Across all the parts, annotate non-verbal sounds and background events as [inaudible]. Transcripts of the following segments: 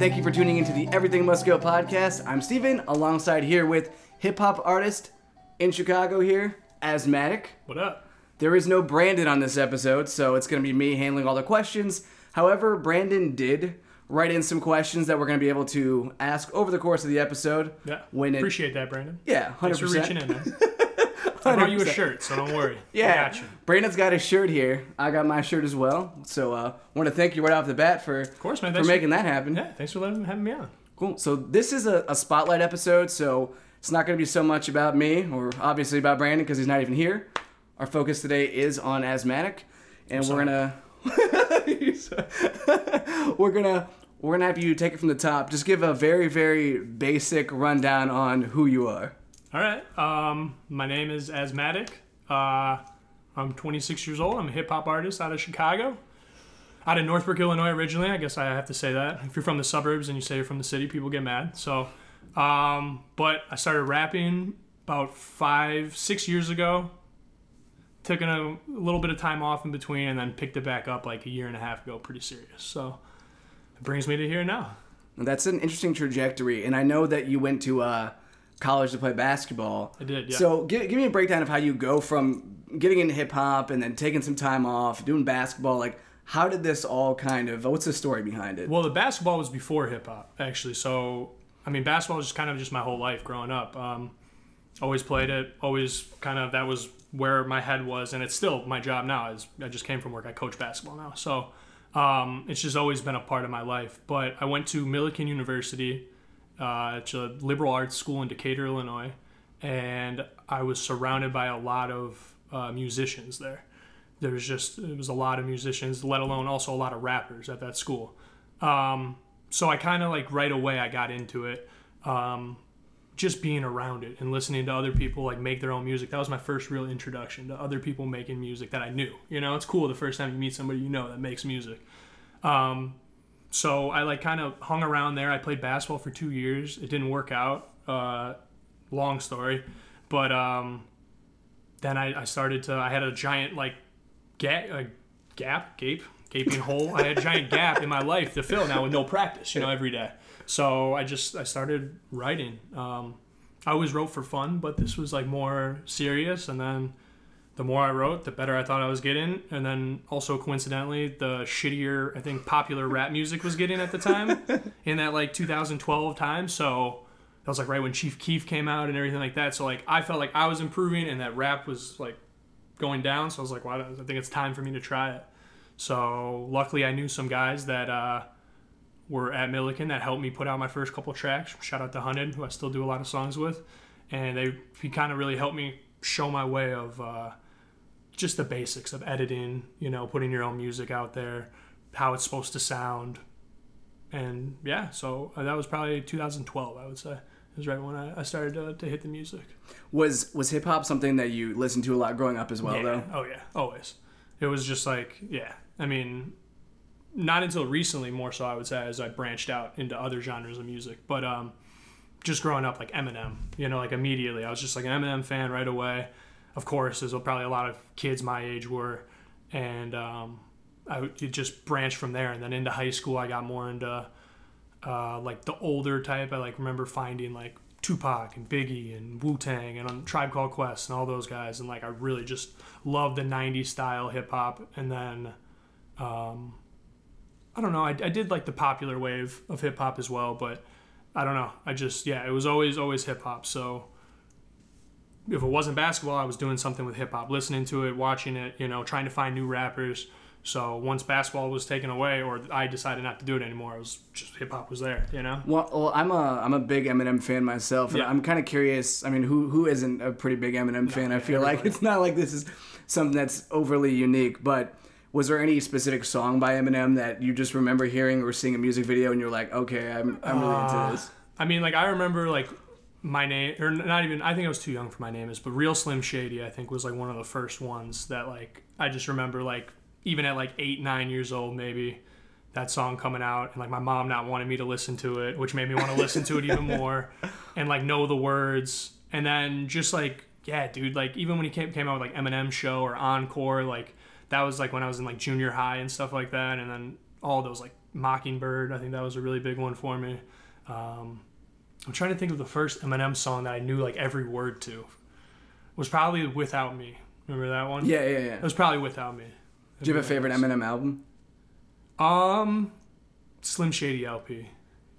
Thank you for tuning into the Everything Must Go podcast. I'm Steven, alongside here with hip hop artist in Chicago here, Asthmatic. What up? There is no Brandon on this episode, so it's going to be me handling all the questions. However, Brandon did write in some questions that we're going to be able to ask over the course of the episode. Yeah. When it, Appreciate that, Brandon. yeah, hundred Thanks for reaching in, man. [laughs] [laughs] I brought you a shirt, so don't worry. [laughs] Yeah, got. Brandon's got his shirt here. I got my shirt as well. So, uh, want to thank you right off the bat for Of course, man. for making that happen. Yeah, thanks for letting having me on. Cool. So this is a, a spotlight episode, so it's not going to be so much about me or obviously about Brandon because he's not even here. Our focus today is on asthmatic, and we're gonna [laughs] we're gonna we're gonna have you take it from the top. Just give a very very basic rundown on who you are. All right. Um, my name is Asthmatic. Uh, I'm 26 years old. I'm a hip hop artist out of Chicago. Out of Northbrook, Illinois, originally. I guess I have to say that. If you're from the suburbs and you say you're from the city, people get mad. So, um, but I started rapping about five, six years ago. Took a, little bit of time off in between, and then picked it back up like a year and a half ago, pretty serious. So, it brings me to here now. That's an interesting trajectory, and I know that you went to uh, college to play basketball. I did, yeah. So give, give me a breakdown of how you go from getting into hip hop and then taking some time off, doing basketball. Like, how did this all kind of? What's the story behind it? Well, the basketball was before hip hop, actually. So, I mean, basketball was just kind of just my whole life growing up. Um, always played it. Always kind of that was where my head was, and it's still my job now. Is I just came from work. I coach basketball now, so um, it's just always been a part of my life. But I went to Millikin University. Uh, it's a liberal arts school in Decatur, Illinois, and I was surrounded by a lot of uh, musicians there. There was just it was a lot of musicians, let alone also a lot of rappers at that school. Um, so I kind of like right away I got into it, um, just being around it and listening to other people like make their own music. That was my first real introduction to other people making music that I knew. You know, it's cool the first time you meet somebody you know that makes music. Um, so I like kind of hung around there. I played basketball for two years. It didn't work out. Uh, long story, but um, then I, I started to. I had a giant like gap, a gap, gape, gaping hole. I had a giant [laughs] gap in my life to fill now with no practice. You know, every day. So I just I started writing. Um, I always wrote for fun, but this was like more serious. And then the more I wrote, the better I thought I was getting. And then also coincidentally, the shittier I think popular rap music was getting at the time [laughs] in that like 2012 time. So that was like right when Chief Keef came out and everything like that. So like I felt like I was improving and that rap was like going down. So I was like, well, I think it's time for me to try it. So luckily, I knew some guys that uh, were at Millikin that helped me put out my first couple tracks. Shout out to Hunted, who I still do a lot of songs with, and they he kind of really helped me show my way of uh, just the basics of editing. You know, putting your own music out there, how it's supposed to sound, and yeah. So uh, that was probably 2012, I would say. It was right when I, I started to, to hit the music. Was was hip hop something that you listened to a lot growing up as well, yeah. though? Oh yeah, always. It was just like yeah. I mean, not until recently, more so I would say, as I branched out into other genres of music. But um, just growing up, like Eminem, you know, like immediately, I was just like an Eminem fan right away. Of course, as probably a lot of kids my age were, and um, I it just branched from there. And then into high school, I got more into uh, like the older type. I like remember finding like Tupac and Biggie and Wu Tang and on Tribe Called Quest and all those guys, and like I really just loved the '90s style hip hop. And then, um, I don't know, I, I did like the popular wave of hip hop as well, but I don't know. I just yeah, it was always always hip hop. So if it wasn't basketball, I was doing something with hip hop, listening to it, watching it, you know, trying to find new rappers. So once basketball was taken away, or I decided not to do it anymore, it was just hip hop was there, you know. Well, well, I'm a I'm a big Eminem fan myself, and Yeah. I'm kind of curious. I mean, who who isn't a pretty big Eminem fan? I feel like it's not like this is something that's overly unique. But was there any specific song by Eminem that you just remember hearing or seeing a music video, and you're like, okay, I'm I'm really Uh, into this? I mean, like I remember like my name, or not even. I think I was too young for my name is, but Real Slim Shady, I think was like one of the first ones that like I just remember like even at like eight nine years old maybe that song coming out and like my mom not wanting me to listen to it, which made me want to listen to it even more [laughs] and like know the words and then just like yeah, dude, like even when he came came out with like Eminem show or Encore, like that was like when I was in like junior high and stuff like that and then all those like Mockingbird. I think that was a really big one for me. Um, I'm trying to think of the first Eminem song that I knew like every word to. Was probably Without Me. Remember that one? Yeah, yeah, yeah. It was probably Without Me. Do you have a favorite Eminem album? Um, Slim Shady LP.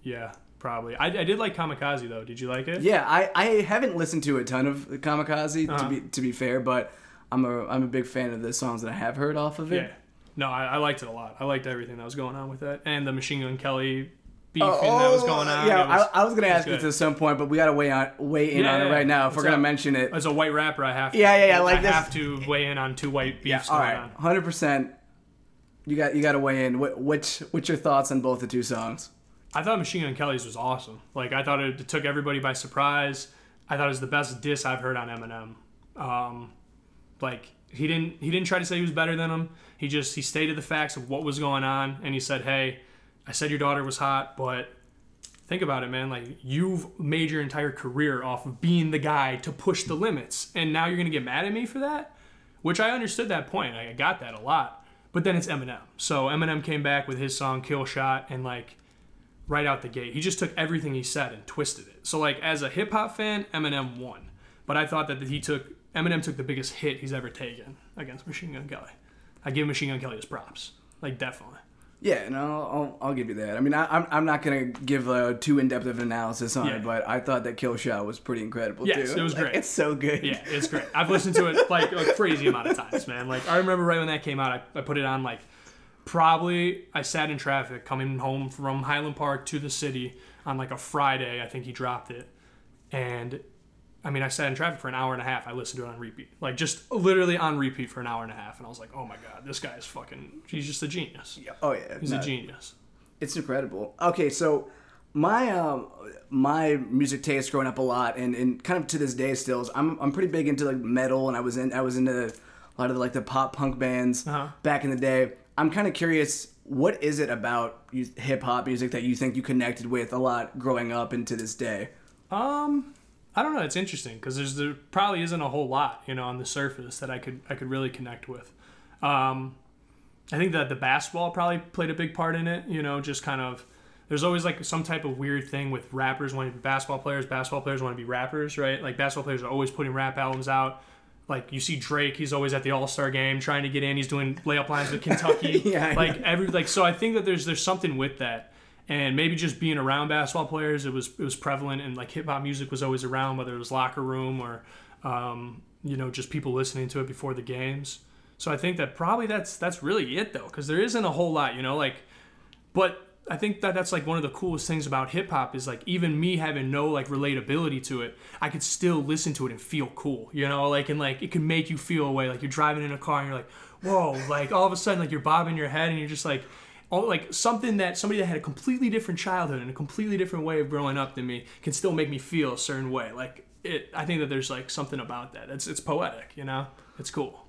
Yeah, probably. I, I did like Kamikaze though. Did you like it? Yeah, I, I haven't listened to a ton of Kamikaze Uh-huh. to be to be fair, but I'm a I'm a big fan of the songs that I have heard off of it. Yeah. No, I, I liked it a lot. I liked everything that was going on with it, and the Machine Gun Kelly beefing Oh, that was going on. Yeah, was- I, I was gonna ask you good. to some point, but we gotta weigh on weigh in Yeah, on it right now if we're gonna mention it. As a white rapper, I have to. Yeah, yeah, yeah, like I this- have to weigh in on two white beefs All going right, hundred percent. You got you got to weigh in. Wh- Which what's your thoughts on both the two songs? I thought Machine Gun Kelly's was awesome. Like I thought it took everybody by surprise. I thought it was the best diss I've heard on Eminem. Um, like he didn't he didn't try to say he was better than him. He just he stated the facts of what was going on, and he said, "Hey, I said your daughter was hot, but think about it, man. Like you've made your entire career off of being the guy to push the limits, and now you're gonna get mad at me for that." Which I understood that point. I got that a lot. But then it's Eminem. So Eminem came back with his song "Kill Shot" and like right out the gate. He just took everything he said and twisted it. So like as a hip hop fan, Eminem won. But I thought that he took Eminem took the biggest hit he's ever taken against Machine Gun Kelly. I give Machine Gun Kelly his props. Like definitely. Yeah, no, I'll, I'll give you that. I mean, I, I'm, I'm not gonna give a too in depth of an analysis on Yeah. it, but I thought that Kill Shot was pretty incredible Yes, too. it was Like, great. It's so good. Yeah, it's great. I've listened to it [laughs] like a crazy amount of times, man. Like I remember right when that came out, I, I put it on like probably I sat in traffic coming home from Highland Park to the city on like a Friday. I think he dropped it, and I mean I sat in traffic for an hour and a half. I listened to it on repeat, like just literally on repeat for an hour and a half, and I was like, oh my god, this guy is fucking. He's just a genius. Yeah. Oh yeah. He's no, a genius. It's incredible. Okay, so my um my music taste growing up a lot and, and kind of to this day still is I'm I'm pretty big into like metal and I was in I was into a lot of like the pop punk bands Uh-huh. back in the day. I'm kind of curious what is it about hip hop music that you think you connected with a lot growing up and to this day? Um, I don't know. It's interesting because there's there probably isn't a whole lot, you know, on the surface that I could I could really connect with. Um, I think that the basketball probably played a big part in it. You know, just kind of there's always like some type of weird thing with rappers wanting to be basketball players. Basketball players want to be rappers, right? Like basketball players are always putting rap albums out. Like you see Drake, he's always at the All Star game trying to get in. He's doing layup lines with [laughs] Kentucky. Yeah, like every like so. I think that there's there's something with that and maybe just being around basketball players it was it was prevalent and like hip hop music was always around whether it was locker room or um, you know just people listening to it before the games so I think that probably that's that's really it though because there isn't a whole lot you know like but I think that that's like one of the coolest things about hip hop is like even me having no like relatability to it, I could still listen to it and feel cool, you know, like and like it can make you feel away. Like you're driving in a car and you're like, whoa, like all of a sudden like you're bobbing your head and you're just like, all like something that somebody that had a completely different childhood and a completely different way of growing up than me can still make me feel a certain way. Like it, I think that there's like something about that. It's it's poetic, you know. It's cool.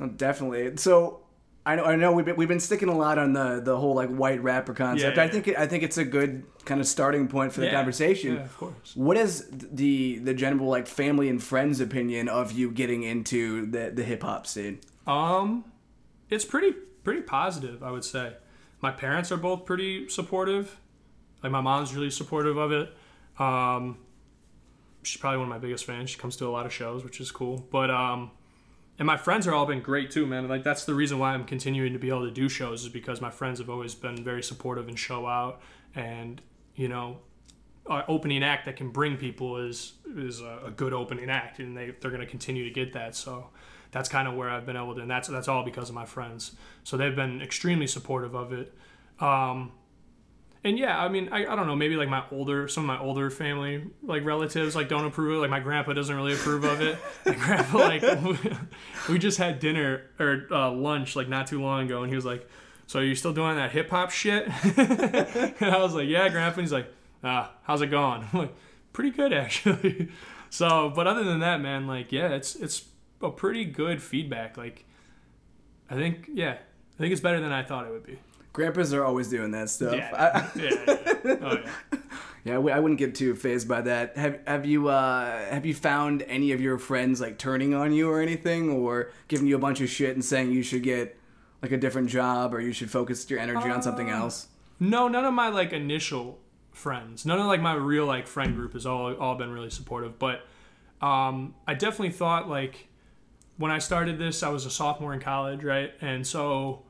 Oh, definitely. So I know I know we've been, we've been sticking a lot on the the whole like white rapper concept. Yeah, I think it, I think it's a good kind of starting point for the Yeah, conversation. Yeah, of course. What is the the general like family and friends opinion of you getting into the the hip hop scene? Um, it's pretty pretty positive, I would say. My parents are both pretty supportive. Like my mom's really supportive of it. Um, she's probably one of my biggest fans. She comes to a lot of shows, which is cool. But um, and my friends are all been great too, man. Like that's the reason why I'm continuing to be able to do shows is because my friends have always been very supportive and show out. And you know, our opening act that can bring people is is a, a good opening act, and they they're gonna continue to get that. So that's kind of where I've been able to, and that's that's all because of my friends. So they've been extremely supportive of it. Um, and yeah, I mean, I, I don't know, maybe like my older, some of my older family, like relatives, like don't approve of it. Like my grandpa doesn't really approve of it. [laughs] My grandpa, like, [laughs] we just had dinner or uh, lunch like not too long ago, and he was like, "So are you still doing that hip hop shit?" [laughs] and I was like, "Yeah, grandpa." And he's like, "Ah, how's it going?" I'm like, "Pretty good actually." so, but other than that, man, like, yeah, it's it's a pretty good feedback. Like, I think, yeah, I think it's better than I thought it would be. Grandpas are always doing that stuff. Yeah, I, yeah, yeah. Oh yeah. [laughs] yeah, I wouldn't get too phased by that. Have have you uh have you found any of your friends like turning on you or anything, or giving you a bunch of shit and saying you should get like a different job or you should focus your energy on something Uh, else? No, none of my like initial friends, none of like my real like friend group has all all been really supportive. But um, I definitely thought like when I started this, I was a sophomore in college, right? And so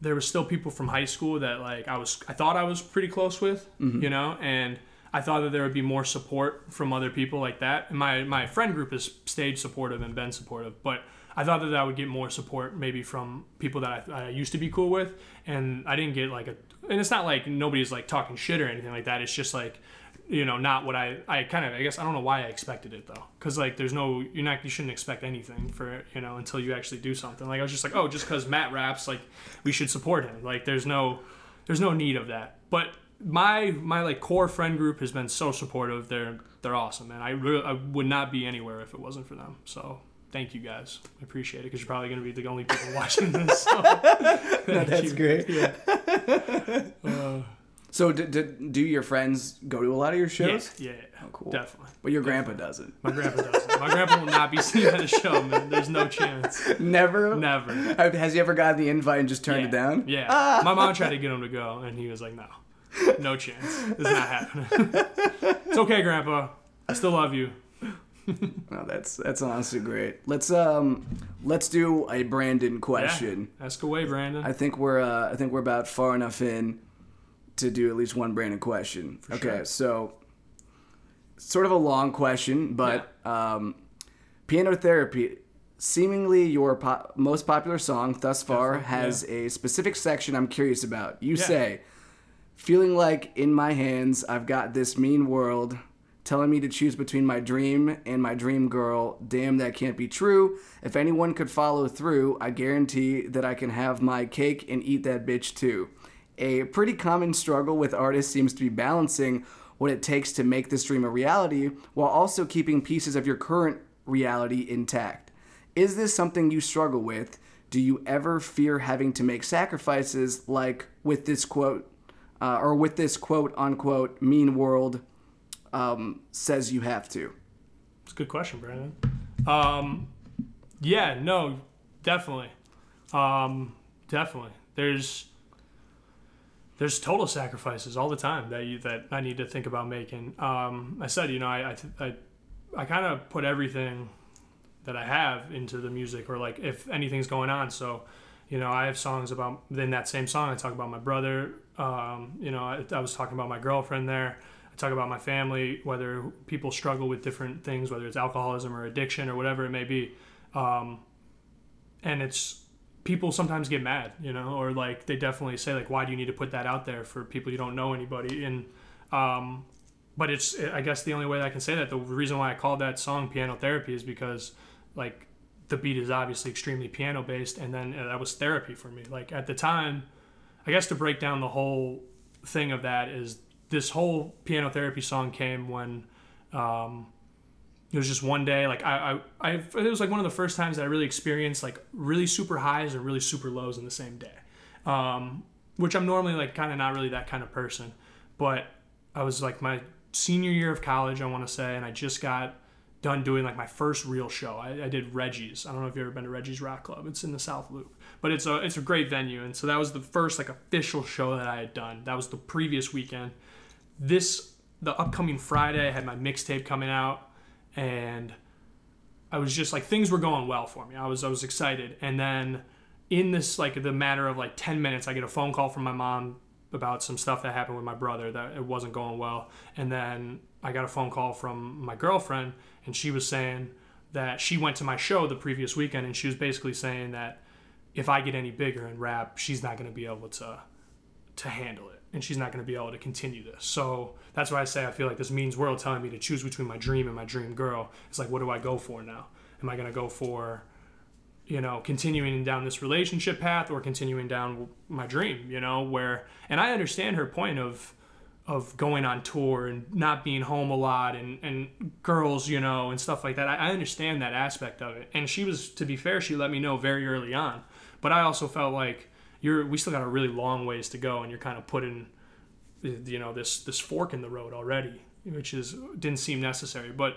there was still people from high school that like I was I thought I was pretty close with, mm-hmm. you know, and I thought that there would be more support from other people like that. And my my friend group has stayed supportive and been supportive, but I thought that I would get more support maybe from people that I, I used to be cool with, and I didn't get like a. And it's not like nobody's like talking shit or anything like that. It's just like, you know, not what I I kind of I guess I don't know why I expected it though, because like there's no you're not you shouldn't expect anything for you know until you actually do something. Like I was just like oh just because Matt raps like we should support him. Like there's no there's no need of that. But my my like core friend group has been so supportive. They're they're awesome, man. I really I would not be anywhere if it wasn't for them. So thank you guys. I appreciate it because you're probably gonna be the only people [laughs] watching this. So [laughs] thank That's you. great. Yeah. [laughs] Uh, So, d- d- do your friends go to a lot of your yeah, shows? yeah, Oh, cool. definitely. But your grandpa doesn't. My grandpa doesn't. My grandpa will not be [laughs] seen at a show, man. There's no chance. [laughs] Never. Never. Has he ever gotten the invite and just turned yeah. it down? Yeah. My mom tried to get him to go, and he was like, "No, no chance. It's not happening." [laughs] it's okay, Grandpa. I still love you. Oh, that's that's honestly great. Let's um let's do a Brandon question. Yeah. Ask away, Brandon. I think we're uh, I think we're about far enough in to do at least one Brandon question. okay, sure. so sort of a long question, but um, piano therapy. Seemingly, your po- most popular song thus far Definitely, has a specific section I'm curious about. You Yeah. say, "Feeling like in my hands, I've got this mean world." Telling me to choose between my dream and my dream girl. Damn, that can't be true. If anyone could follow through, I guarantee that I can have my cake and eat that bitch too. A pretty common struggle with artists seems to be balancing what it takes to make this dream a reality while also keeping pieces of your current reality intact. Is this something you struggle with? Do you ever fear having to make sacrifices like with this quote, uh, or with this quote unquote mean world um, says you have to? It's a good question, Brandon. Um, yeah, no, definitely, um, definitely. There's there's total sacrifices all the time that you that I need to think about making. Um, I said, you know, I I, I, I kind of put everything that I have into the music, or like if anything's going on. So, you know, I have songs about in that same song. I talk about my brother. Um, you know, I, I was talking about my girlfriend there. I talk about my family, whether people struggle with different things, whether it's alcoholism or addiction or whatever it may be. Um, and it's people sometimes get mad, you know, or like they definitely say like, why do you need to put that out there for people you don't know anybody? And um, but it's I guess the only way I can say that the reason why I called that song piano therapy is because like the beat is obviously extremely piano based, and then uh, that was therapy for me. Like at the time, I guess to break down the whole thing of that is this whole piano therapy song came when um, it was just one day like I, I, I it was like one of the first times that I really experienced like really super highs and really super lows in the same day. Um, which I'm normally like kind of not really that kind of person but I was like my senior year of college I want to say and I just got done doing like my first real show. I, I did Reggie's. I don't know if you've ever been to Reggie's Rock Club. It's in the South Loop. But it's a it's a great venue and so that was the first like official show that I had done. That was the previous weekend. This the upcoming Friday I had my mixtape coming out and I was just like things were going well for me. I was I was excited. And then in this like the matter of like 10 minutes I get a phone call from my mom about some stuff that happened with my brother that it wasn't going well. And then I got a phone call from my girlfriend and she was saying that she went to my show the previous weekend and she was basically saying that if I get any bigger in rap, she's not going to be able to to handle it and she's not going to be able to continue this. So that's why I say I feel like this means world telling me to choose between my dream and my dream girl. It's like, what do I go for now? Am I going to go for, you know, continuing down this relationship path or continuing down my dream, you know, where, and I understand her point of, of going on tour and not being home a lot and, and girls, you know, and stuff like that. I, I understand that aspect of it. And she was, to be fair, she let me know very early on. But I also felt like, you're we still got a really long ways to go and you're kind of putting you know this this fork in the road already which is didn't seem necessary but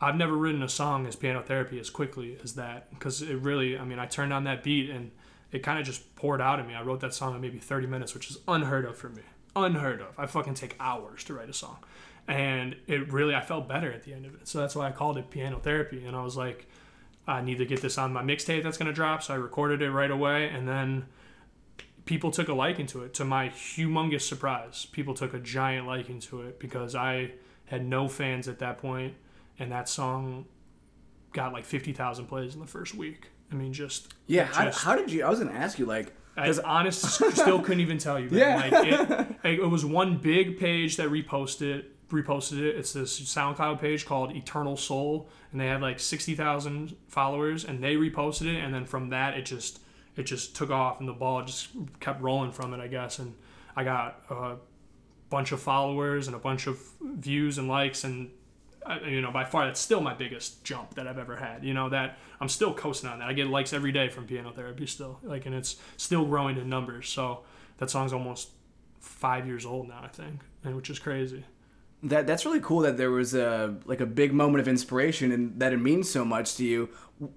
I've never written a song as piano therapy as quickly as that because it really, I mean, I turned on that beat and it kind of just poured out of me. I wrote that song in maybe 30 minutes, which is unheard of for me. Unheard of. I fucking take hours to write a song. And it really, I felt better at the end of it. So that's why I called it piano therapy. And I was like, I need to get this on my mixtape that's going to drop. So I recorded it right away. And then people took a liking to it. To my humongous surprise, people took a giant liking to it because I had no fans at that point and that song got like 50,000 plays in the first week. I mean, just Yeah, how, just- how did you? I was gonna ask you like, I honest [laughs] still couldn't even tell you. Man. Yeah. Like it, it was one big page that reposted reposted it. It's this SoundCloud page called Eternal Soul, and they had like sixty thousand followers, and they reposted it, and then from that it just it just took off, and the ball just kept rolling from it, I guess. And I got a bunch of followers and a bunch of views and likes, and uh, you know by far that's still my biggest jump that I've ever had. You know that I'm still coasting on that. I get likes every day from piano therapy still, like, and it's still growing in numbers. So that song's almost five years old now, I think, which is crazy. That that's really cool that there was a like a big moment of inspiration and that it means so much to you.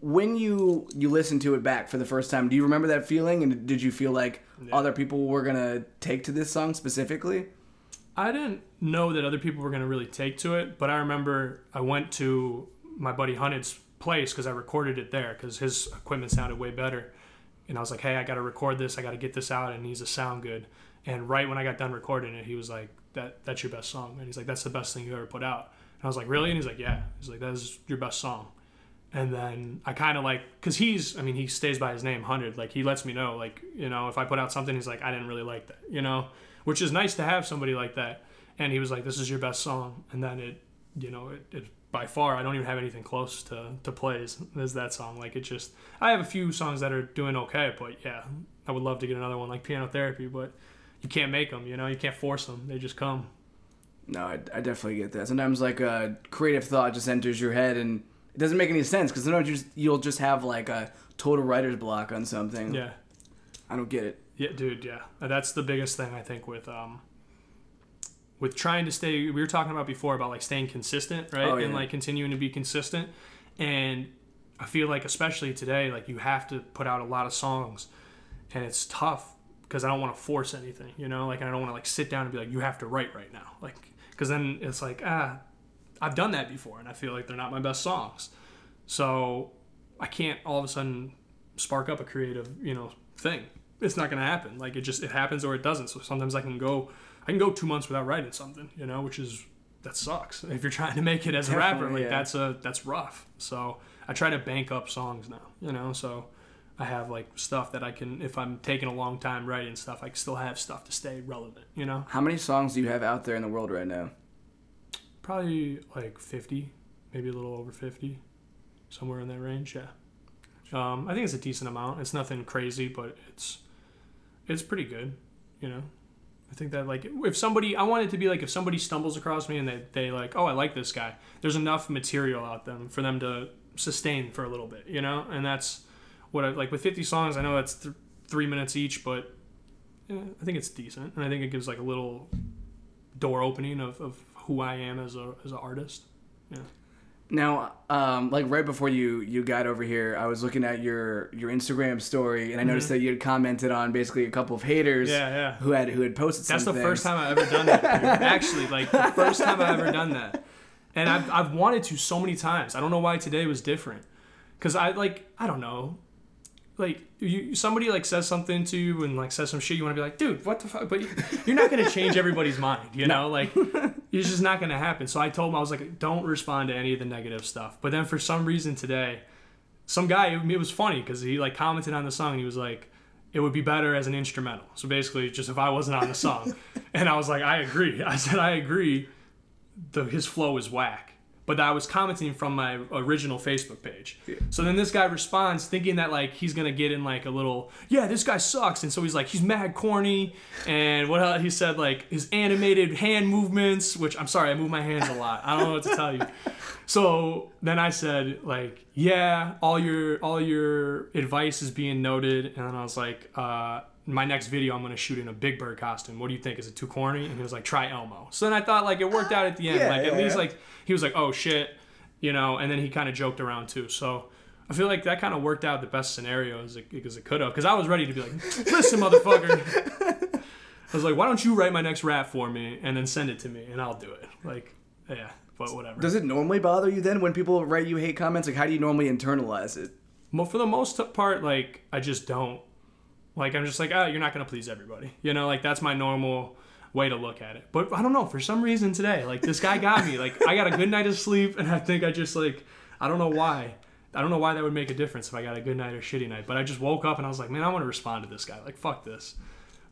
When you you listen to it back for the first time, do you remember that feeling? And did you feel like other people were gonna take to this song specifically? I didn't know that other people were going to really take to it, but I remember I went to my buddy Hunted's place because I recorded it there because his equipment sounded way better. And I was like, hey, I got to record this. I got to get this out. It needs to sound good. And right when I got done recording it, he was like, that that's your best song. And he's like, that's the best thing you ever put out. And I was like, really? And he's like, yeah. He's like, that is your best song. And then I kind of like, cause he's, I mean, he stays by his name, Hundred. Like he lets me know, like you know, if I put out something, he's like, I didn't really like that, you know, which is nice to have somebody like that. And he was like, this is your best song. And then it, you know, it, it by far, I don't even have anything close to to plays as that song. Like it just, I have a few songs that are doing okay, but yeah, I would love to get another one like Piano Therapy, but you can't make them, you know, you can't force them. They just come. No, I, I definitely get that. Sometimes like a creative thought just enters your head and it doesn't make any sense because sometimes you just, you'll just have like a total writer's block on something. Yeah. I don't get it. Yeah, dude. Yeah, that's the biggest thing I think with um with trying to stay. We were talking about before about like staying consistent, right? Oh, And like continuing to be consistent. And I feel like especially today, like you have to put out a lot of songs, and it's tough because I don't want to force anything, you know. Like I don't want to like sit down and be like, you have to write right now, like because then it's like ah, I've done that before, and I feel like they're not my best songs. So I can't all of a sudden spark up a creative, you know, thing. It's not gonna happen. Like it just it happens or it doesn't. So sometimes I can go I can go two months without writing something, you know, which is that sucks. [laughs] If you're trying to make it as a rapper, like yeah. that's a that's rough. So I try to bank up songs now, you know, so I have like stuff that I can if I'm taking a long time writing stuff, I can still have stuff to stay relevant, you know? How many songs do you have out there in the world right now? Probably like 50, maybe a little over 50, somewhere in that range. Yeah. Um, I think it's a decent amount. It's nothing crazy, but it's it's pretty good. You know, I think that like if somebody, I want it to be like if somebody stumbles across me and they they like, oh, I like this guy. There's enough material out them for them to sustain for a little bit. You know, and that's what I like with 50 songs. I know that's th- three minutes each, but yeah, I think it's decent, and I think it gives like a little door opening of, of who I am as a as an artist. Yeah. Now, um, like right before you you got over here, I was looking at your your Instagram story, and I noticed that you had commented on basically a couple of haters Mm-hmm. Yeah, yeah. who had who had posted. That's the things. first time I've ever done that. [laughs] Actually, like the first time I've ever done that, and I've I've wanted to so many times. I don't know why today was different, because I like I don't know, like you somebody like says something to you and like says some shit you want to be like, dude, what the fuck? But you're not gonna change everybody's [laughs] mind, you know? Like it's just not gonna happen. So I told him I was like, don't respond to any of the negative stuff. But then for some reason today, some guy it was funny because he like commented on the song and he was like it would be better as an instrumental so basically just if i wasn't on the song [laughs] and i was like i agree i said i agree the his flow is whack but i was commenting from my original facebook page. So then this guy responds thinking that like he's gonna get in like a little yeah this guy sucks. And so he's like he's mad corny. And what else? he said like his animated hand movements which i'm sorry i move my hands a lot. I don't know what to tell you. [laughs] So then I said like, yeah, all your all your advice is being noted, and then I was like, uh, my next video I'm gonna shoot in a Big Bird costume. What do you think? Is it too corny? And he was like, try Elmo. So then I thought like it worked out at the end. Yeah, like at yeah, least yeah. like he was like, oh shit. you know, and then he kind of joked around too. So I feel like that kind of worked out the best scenario as it, because it could have. Because I was ready to be like, listen, [laughs] motherfucker. I was like, why don't you write my next rap for me and then send it to me and I'll do it. Like, yeah, but whatever. Does it normally bother you then when people write you hate comments? Like, how do you normally internalize it? Well, for the most part, like I just don't. Like I'm just like, oh, you're not gonna please everybody. You know, like that's my normal way to look at it. But I don't know, for some reason today, like this guy got me. Like I got a good night of sleep, and I think I just like, I don't know why. I don't know why that would make a difference if I got a good night or shitty night. But I just woke up and I was like, man, I want to respond to this guy. Like fuck this.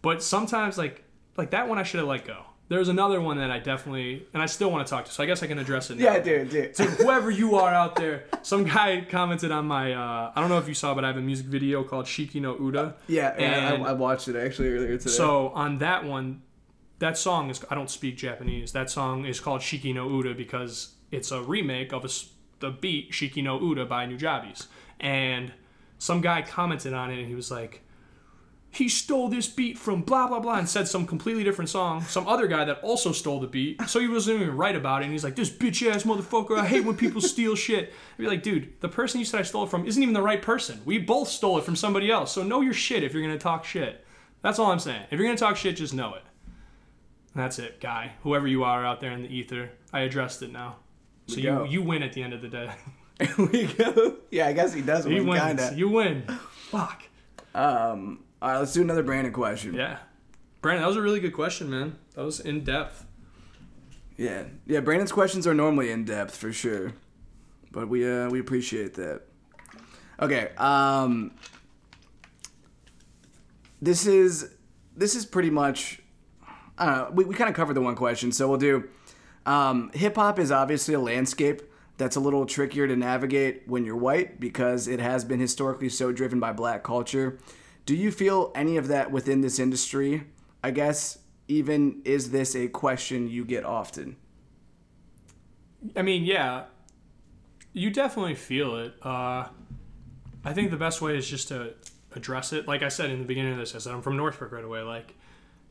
But sometimes like like that one I should have let go. There's another one that I definitely and I still want to talk to. So I guess I can address it now. Yeah, dude, dude. to whoever you are out there. Some guy commented on my. Uh, I don't know if you saw, but I have a music video called Shiki no Uta. Yeah, yeah And- I, I watched it actually earlier today. So on that one, that song is. I don't speak Japanese. That song is called Shiki no Uta because it's a remake of a, the beat Shiki no Uta by Nujabes. And some guy commented on it and he was like. He stole this beat from blah blah blah and said some completely different song. Some other guy that also stole the beat, so he wasn't even right about it. And he's like, "This bitch ass motherfucker! I hate when people steal shit." I'd be like, "Dude, the person you said I stole it from isn't even the right person. We both stole it from somebody else. So know your shit if you're gonna talk shit. That's all I'm saying. If you're gonna talk shit, just know it. And that's it, guy. Whoever you are out there in the ether, I addressed it now. So you you win at the end of the day. [laughs] we go. Yeah, I guess he does He win, wins. kinda. You win. Fuck. Um, all right, let's do another Brandon question. Yeah. Brandon, that was a really good question, man. That was in depth. Yeah, yeah. Brandon's questions are normally in depth for sure, but we uh we appreciate that. Okay. Um. This is this is pretty much. I don't know. We, we kind of covered the one question, so we'll do. Um, Hip hop is obviously a landscape that's a little trickier to navigate when you're white because it has been historically so driven by black culture. Do you feel any of that within this industry? I guess even is this a question you get often? I mean, yeah, you definitely feel it. Uh, I think the best way is just to address it. Like I said in the beginning of this, I said I'm from Northbrook right away. Like,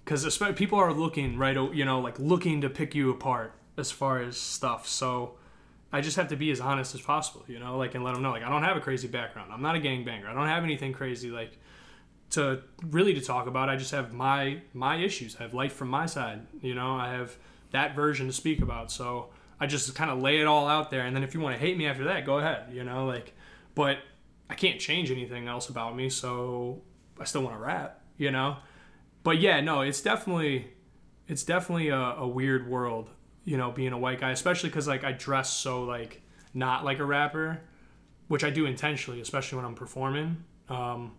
because people are looking right, you know, like looking to pick you apart as far as stuff. So I just have to be as honest as possible, you know, like and let them know, like I don't have a crazy background. I'm not a gangbanger. I don't have anything crazy like to really to talk about. I just have my my issues. I have life from my side. You know, I have that version to speak about. So I just kind of lay it all out there, and then if you want to hate me after that, go ahead. You know, like, but I can't change anything else about me, so I still want to rap. You know, but yeah, no, it's definitely it's definitely a, a weird world. You know, being a white guy, especially because like I dress so like not like a rapper, which I do intentionally, especially when I'm performing. Um,